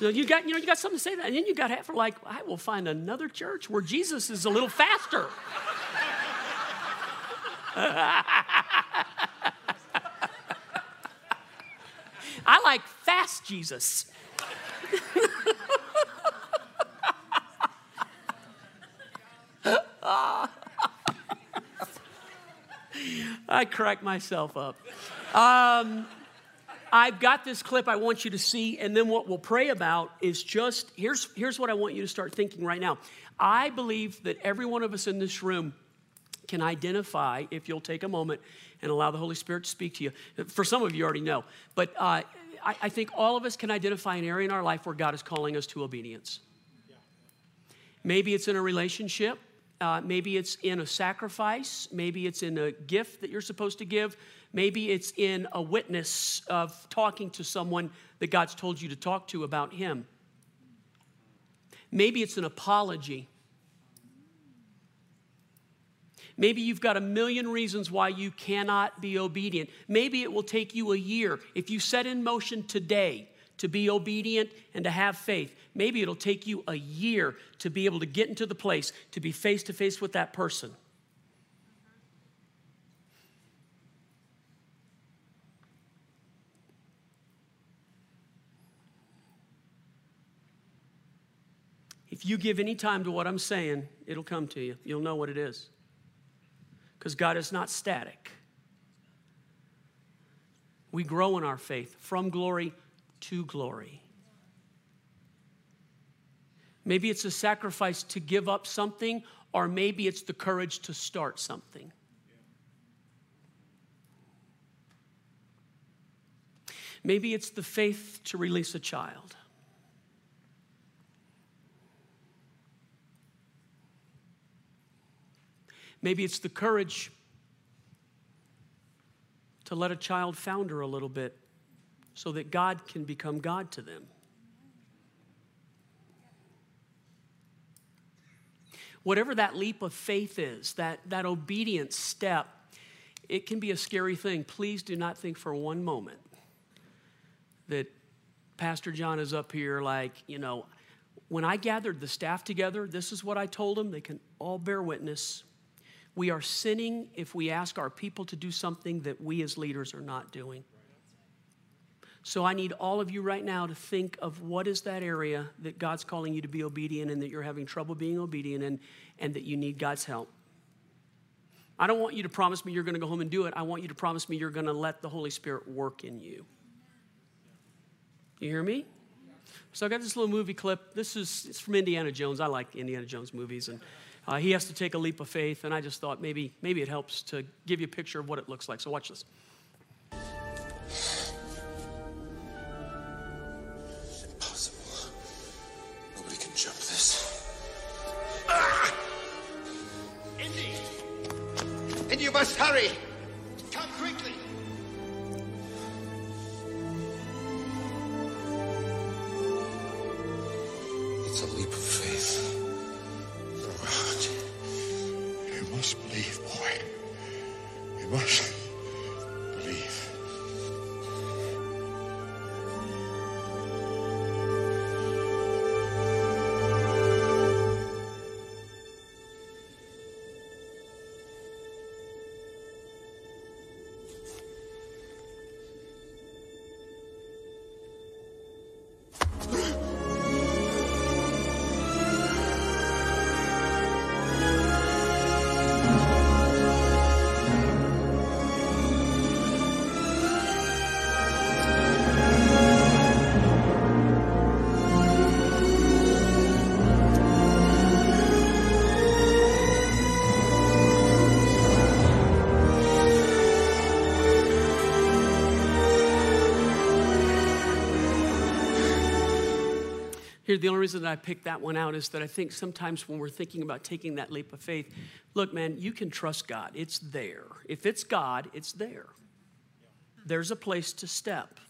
You, got, you know, you got something to say that, and then you got half for like, I will find another church where Jesus is a little faster. I like fast Jesus. I crack myself up. Um, I've got this clip I want you to see, and then what we'll pray about is just here's, here's what I want you to start thinking right now. I believe that every one of us in this room can identify, if you'll take a moment and allow the Holy Spirit to speak to you. For some of you, already know, but uh, I, I, think all of us can identify an area in our life where God is calling us to obedience. Maybe it's in a relationship. Uh, maybe it's in a sacrifice. Maybe it's in a gift that you're supposed to give. Maybe it's in a witness of talking to someone that God's told you to talk to about Him. Maybe it's an apology. Maybe you've got a million reasons why you cannot be obedient. Maybe it will take you a year. If you set in motion today to be obedient and to have faith, maybe it'll take you a year to be able to get into the place to be face to face with that person. If you give any time to what I'm saying, it'll come to you. You'll know what it is. Because God is not static. We grow in our faith from glory to glory. Maybe it's a sacrifice to give up something, or maybe it's the courage to start something. Maybe it's the faith to release a child. Maybe it's the courage to let a child founder a little bit so that God can become God to them. Whatever that leap of faith is, that, that obedience step, it can be a scary thing. Please do not think for one moment that Pastor John is up here like, you know, when I gathered the staff together, this is what I told them. They can all bear witness. We are sinning if we ask our people to do something that we as leaders are not doing. So I need all of you right now to think of what is that area that God's calling you to be obedient and that you're having trouble being obedient and, and that you need God's help. I don't want you to promise me you're going to go home and do it. I want you to promise me you're going to let the Holy Spirit work in you. You hear me? So I got this little movie clip. This is it's from Indiana Jones. I like Indiana Jones movies, and uh, he has to take a leap of faith. And I just thought maybe maybe it helps to give you a picture of what it looks like. So watch this. Must believe, boy. You must Here, the only reason that I picked that one out is that I think sometimes when we're thinking about taking that leap of faith, look, man, you can trust God. It's there. If it's God, it's there. There's a place to step.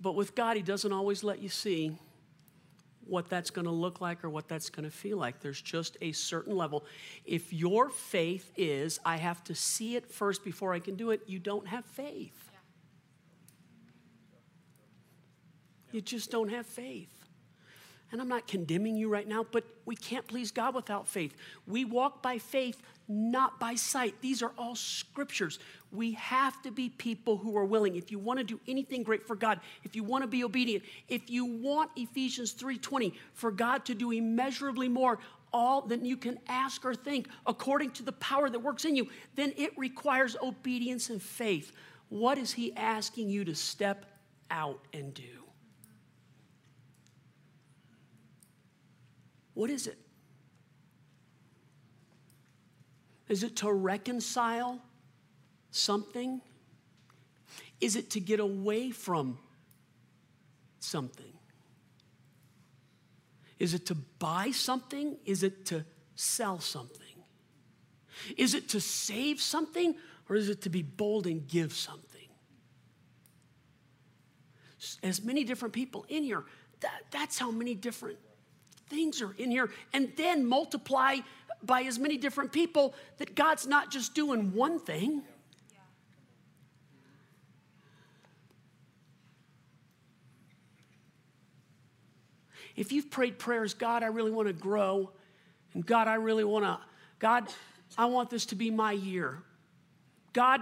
But with God, He doesn't always let you see what that's going to look like or what that's going to feel like. There's just a certain level. If your faith is, I have to see it first before I can do it, you don't have faith. You just don't have faith. And I'm not condemning you right now, but we can't please God without faith. We walk by faith, not by sight. These are all scriptures. We have to be people who are willing. If you want to do anything great for God, if you want to be obedient, if you want Ephesians 3:20 for God to do immeasurably more all than you can ask or think according to the power that works in you, then it requires obedience and faith. What is he asking you to step out and do? What is it? Is it to reconcile something? Is it to get away from something? Is it to buy something? Is it to sell something? Is it to save something or is it to be bold and give something? As many different people in here, that, that's how many different things are in here. And then multiply by as many different people that God's not just doing one thing. If you've prayed prayers, God, I really want to grow, and God, I really want to, God, I want this to be my year. God,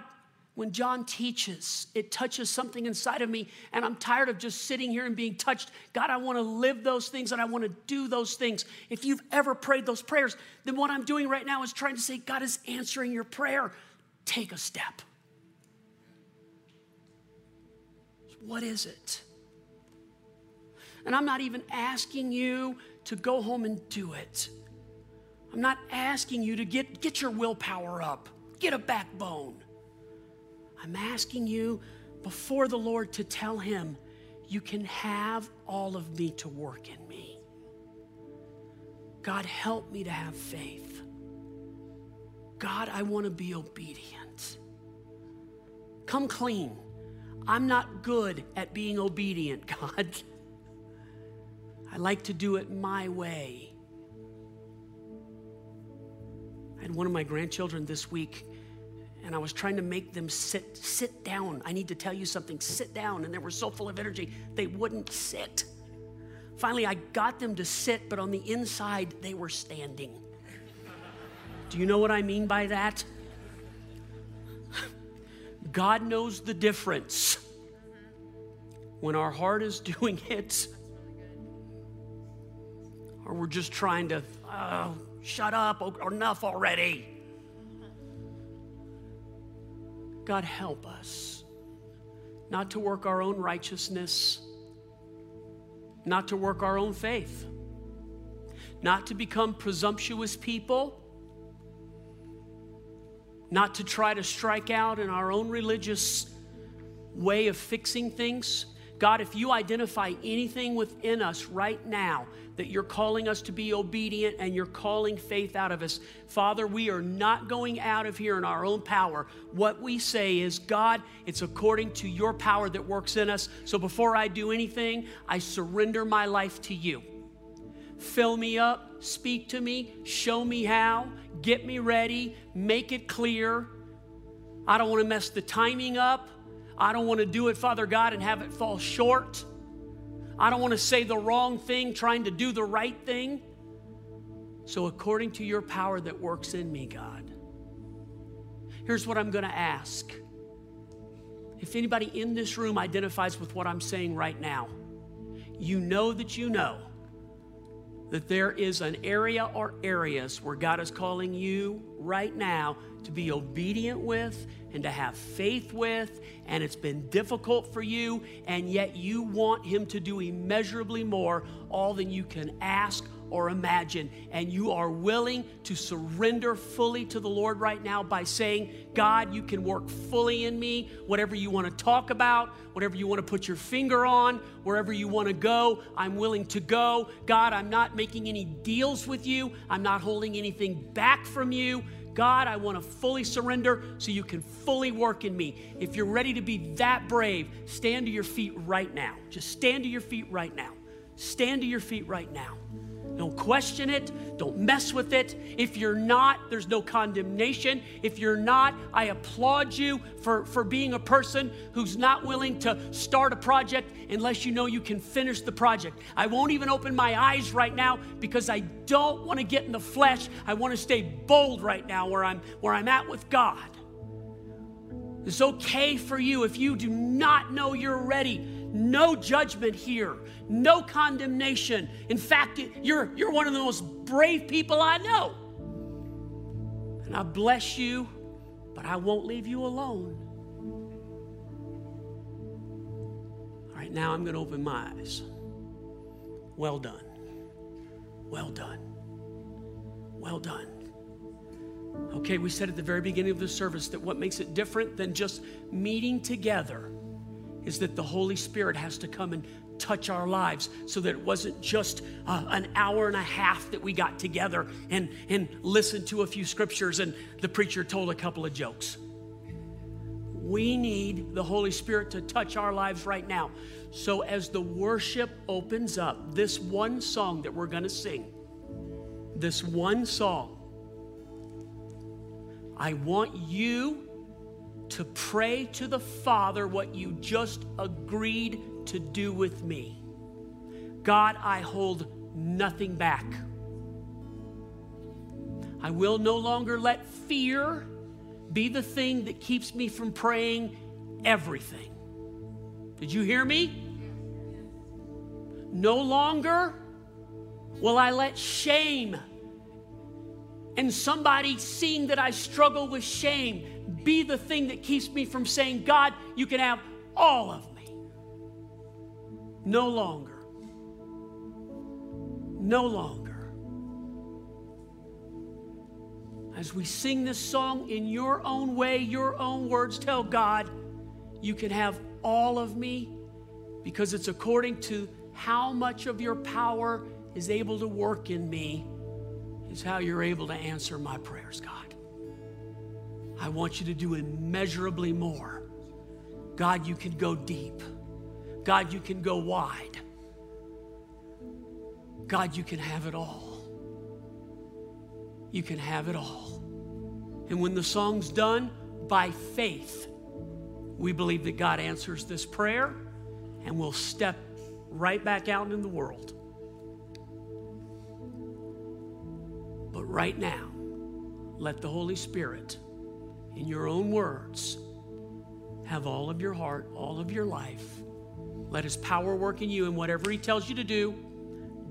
when John teaches, it touches something inside of me, and I'm tired of just sitting here and being touched. God, I want to live those things and I want to do those things. If you've ever prayed those prayers, then what I'm doing right now is trying to say, God is answering your prayer. Take a step. What is it? And I'm not even asking you to go home and do it. I'm not asking you to get, get your willpower up, get a backbone. I'm asking you before the Lord to tell Him, You can have all of me to work in me. God, help me to have faith. God, I want to be obedient. Come clean. I'm not good at being obedient, God. I like to do it my way. I had one of my grandchildren this week, and I was trying to make them sit, sit down. I need to tell you something, sit down. And they were so full of energy, they wouldn't sit. Finally, I got them to sit, but on the inside, they were standing. Do you know what I mean by that? God knows the difference when our heart is doing it or we're just trying to, oh, shut up, or enough already. God, help us not to work our own righteousness, not to work our own faith, not to become presumptuous people not to try to strike out in our own religious way of fixing things. God, if you identify anything within us right now that you're calling us to be obedient and you're calling faith out of us, Father, we are not going out of here in our own power. What we say is, God, it's according to your power that works in us. So before I do anything, I surrender my life to you. Fill me up, speak to me, show me how, get me ready, make it clear. I don't want to mess the timing up. I don't want to do it, Father God, and have it fall short. I don't want to say the wrong thing trying to do the right thing. So, according to your power that works in me, God, here's what I'm going to ask. If anybody in this room identifies with what I'm saying right now, you know that you know that there is an area or areas where God is calling you right now to be obedient with and to have faith with, and it's been difficult for you, and yet you want Him to do immeasurably more, all than you can ask or imagine. And you are willing to surrender fully to the Lord right now by saying, God, you can work fully in me. Whatever you want to talk about, whatever you want to put your finger on, wherever you want to go, I'm willing to go. God, I'm not making any deals with you, I'm not holding anything back from you. God, I want to fully surrender so you can fully work in me. If you're ready to be that brave, stand to your feet right now. Just stand to your feet right now. Stand to your feet right now. Don't question it. Don't mess with it. If you're not, there's no condemnation. If you're not, I applaud you for, for being a person who's not willing to start a project unless you know you can finish the project. I won't even open my eyes right now because I don't want to get in the flesh. I want to stay bold right now where I'm where I'm at with God. It's okay for you if you do not know you're ready no judgment here, no condemnation. In fact, you're, you're one of the most brave people I know. And I bless you, but I won't leave you alone. All right, now I'm going to open my eyes. Well done. Well done. Well done. Okay, we said at the very beginning of the service that what makes it different than just meeting together is that the Holy Spirit has to come and touch our lives so that it wasn't just uh, an hour and a half that we got together and, and listened to a few scriptures and the preacher told a couple of jokes. We need the Holy Spirit to touch our lives right now. So, as the worship opens up, this one song that we're going to sing, this one song, I want you to pray to the Father what you just agreed to do with me. God, I hold nothing back. I will no longer let fear be the thing that keeps me from praying everything. Did you hear me? No longer will I let shame and somebody seeing that I struggle with shame be the thing that keeps me from saying, God, you can have all of me. No longer. No longer. As we sing this song in your own way, your own words, tell God, you can have all of me because it's according to how much of your power is able to work in me, is how you're able to answer my prayers, God. I want you to do immeasurably more. God, you can go deep. God, you can go wide. God, you can have it all. You can have it all. And when the song's done, by faith, we believe that God answers this prayer and we'll step right back out in the world. But right now, let the Holy Spirit, in your own words, have all of your heart, all of your life. Let His power work in you, and whatever He tells you to do,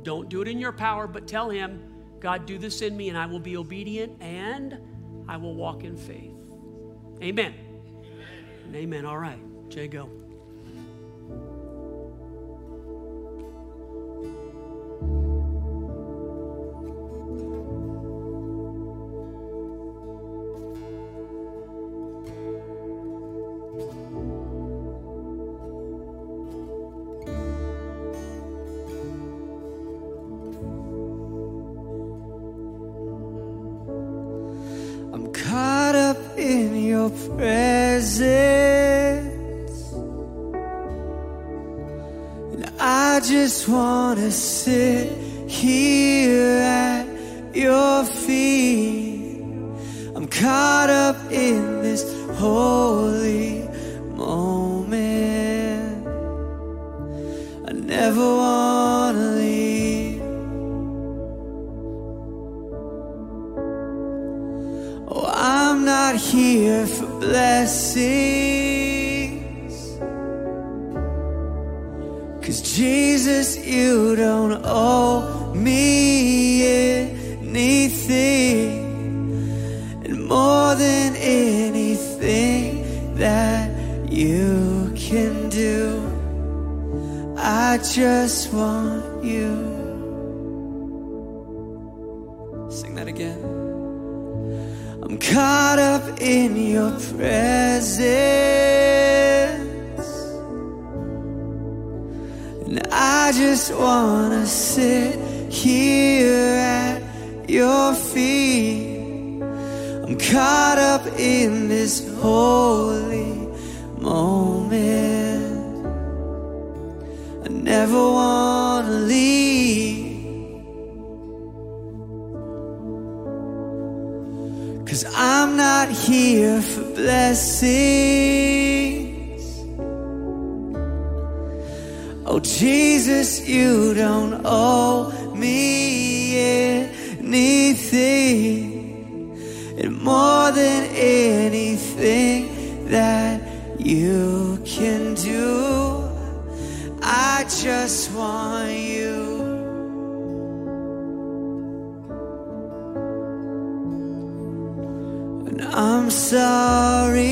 don't do it in your power, but tell Him, God, do this in me, and I will be obedient and I will walk in faith. Amen. Amen. amen. All right, Jay, go. I just want you. And I'm sorry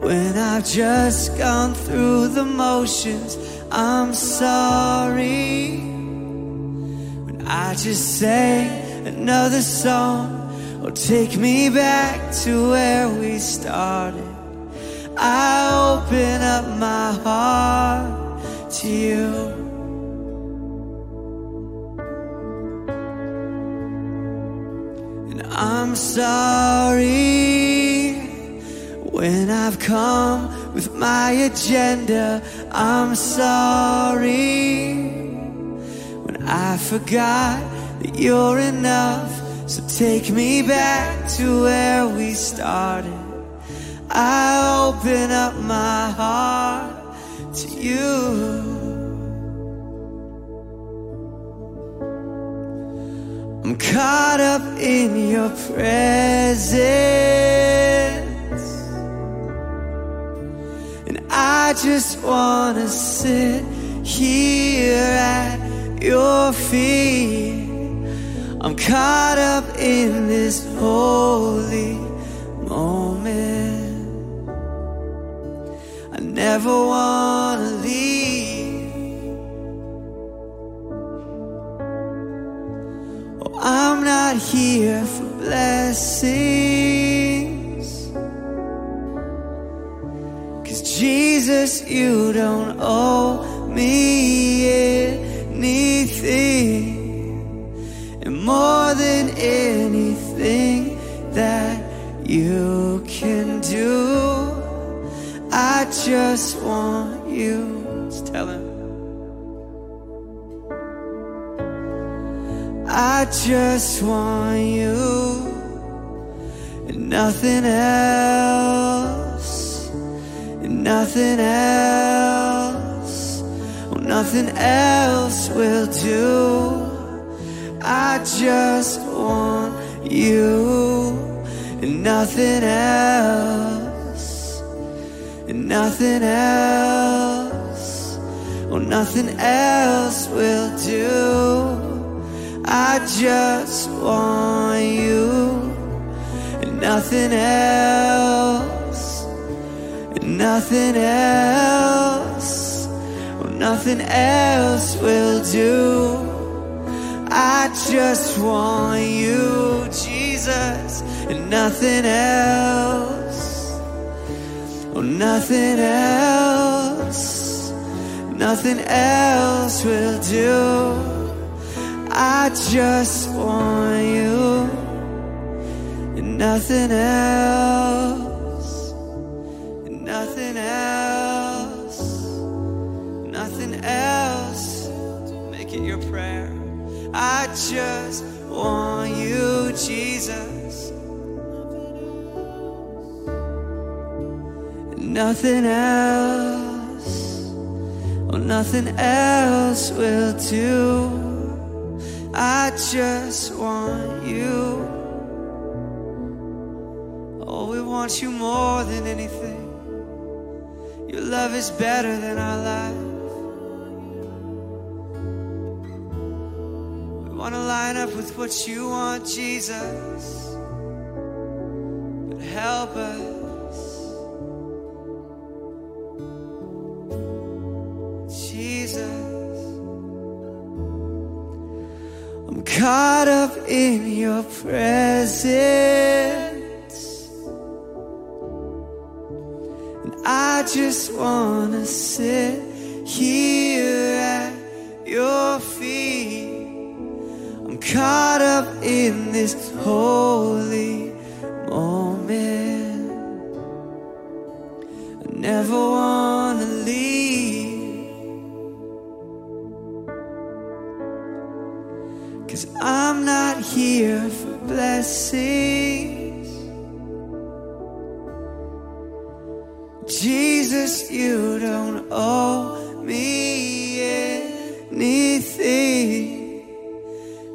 when I've just gone through the motions, I'm sorry. When I just sang another song, or take me back to where we started. I open up my heart to you. And I'm sorry when I've come with my agenda, I'm sorry. When I forgot that you're enough, so take me back to where we started. I open up my heart to you. I'm caught up in your presence. And I just wanna sit here at your feet. I'm caught up in this holy moment. Never wanna leave. Oh, I'm not here for blessings. Cause Jesus, you don't owe me anything. And more than anything that you can do, I just want you. Just tell him. I just want you and nothing else, and nothing else, oh, nothing else will do. I just want you and nothing else, nothing else, oh, nothing else will do. I just want you and nothing else, and nothing else, oh, nothing else will do. I just want you, Jesus, and nothing else, nothing else, nothing else will do. I just want you and nothing else, and nothing else, nothing else. Make it your prayer. I just want you, Jesus. Nothing else, oh, nothing else will do. I just want you. Oh, we want you more than anything. Your love is better than our life. We want to line up with what you want, Jesus. But help us, caught up in your presence. And I just wanna sit here at your feet. I'm caught up in this holy moment. I never wanna leave. Cause I'm not here for blessings. Jesus, you don't owe me anything.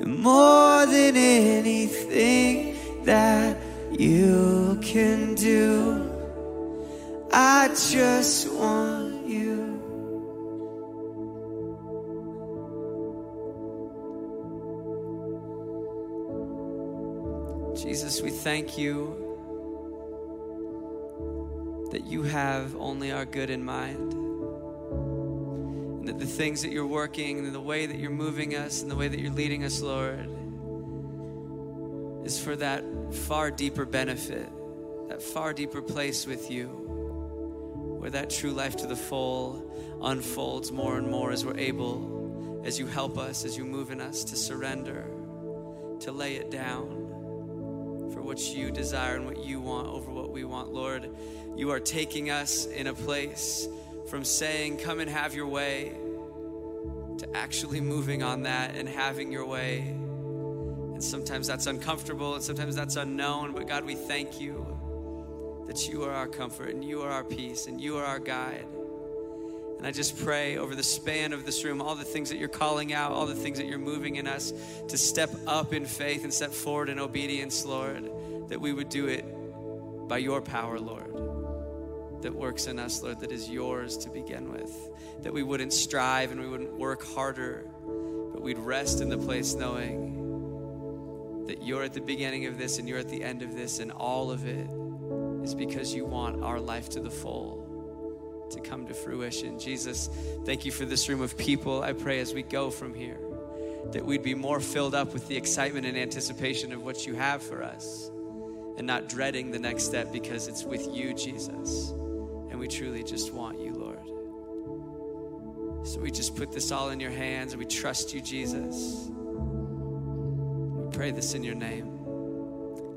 More than anything that you can do, I just want thank you that you have only our good in mind. And that the things that you're working and the way that you're moving us and the way that you're leading us, Lord, is for that far deeper benefit, that far deeper place with you, where that true life to the full unfolds more and more as we're able, as you help us, as you move in us to surrender, to lay it down for what you desire and what you want over what we want. Lord, you are taking us in a place from saying, Come and have your way, to actually moving on that and having your way. And sometimes that's uncomfortable and sometimes that's unknown, but God, we thank you that you are our comfort and you are our peace and you are our guide. And I just pray over the span of this room, all the things that you're calling out, all the things that you're moving in us to step up in faith and step forward in obedience, Lord, that we would do it by your power, Lord, that works in us, Lord, that is yours to begin with. That we wouldn't strive and we wouldn't work harder, but we'd rest in the place knowing that you're at the beginning of this and you're at the end of this, and all of it is because you want our life to the full to come to fruition. Jesus, thank you for this room of people. I pray as we go from here that we'd be more filled up with the excitement and anticipation of what you have for us and not dreading the next step because it's with you, Jesus. And we truly just want you, Lord. So we just put this all in your hands and we trust you, Jesus. We pray this in your name.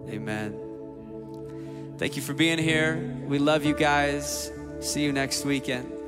Amen. Thank you for being here. We love you guys. See you next weekend.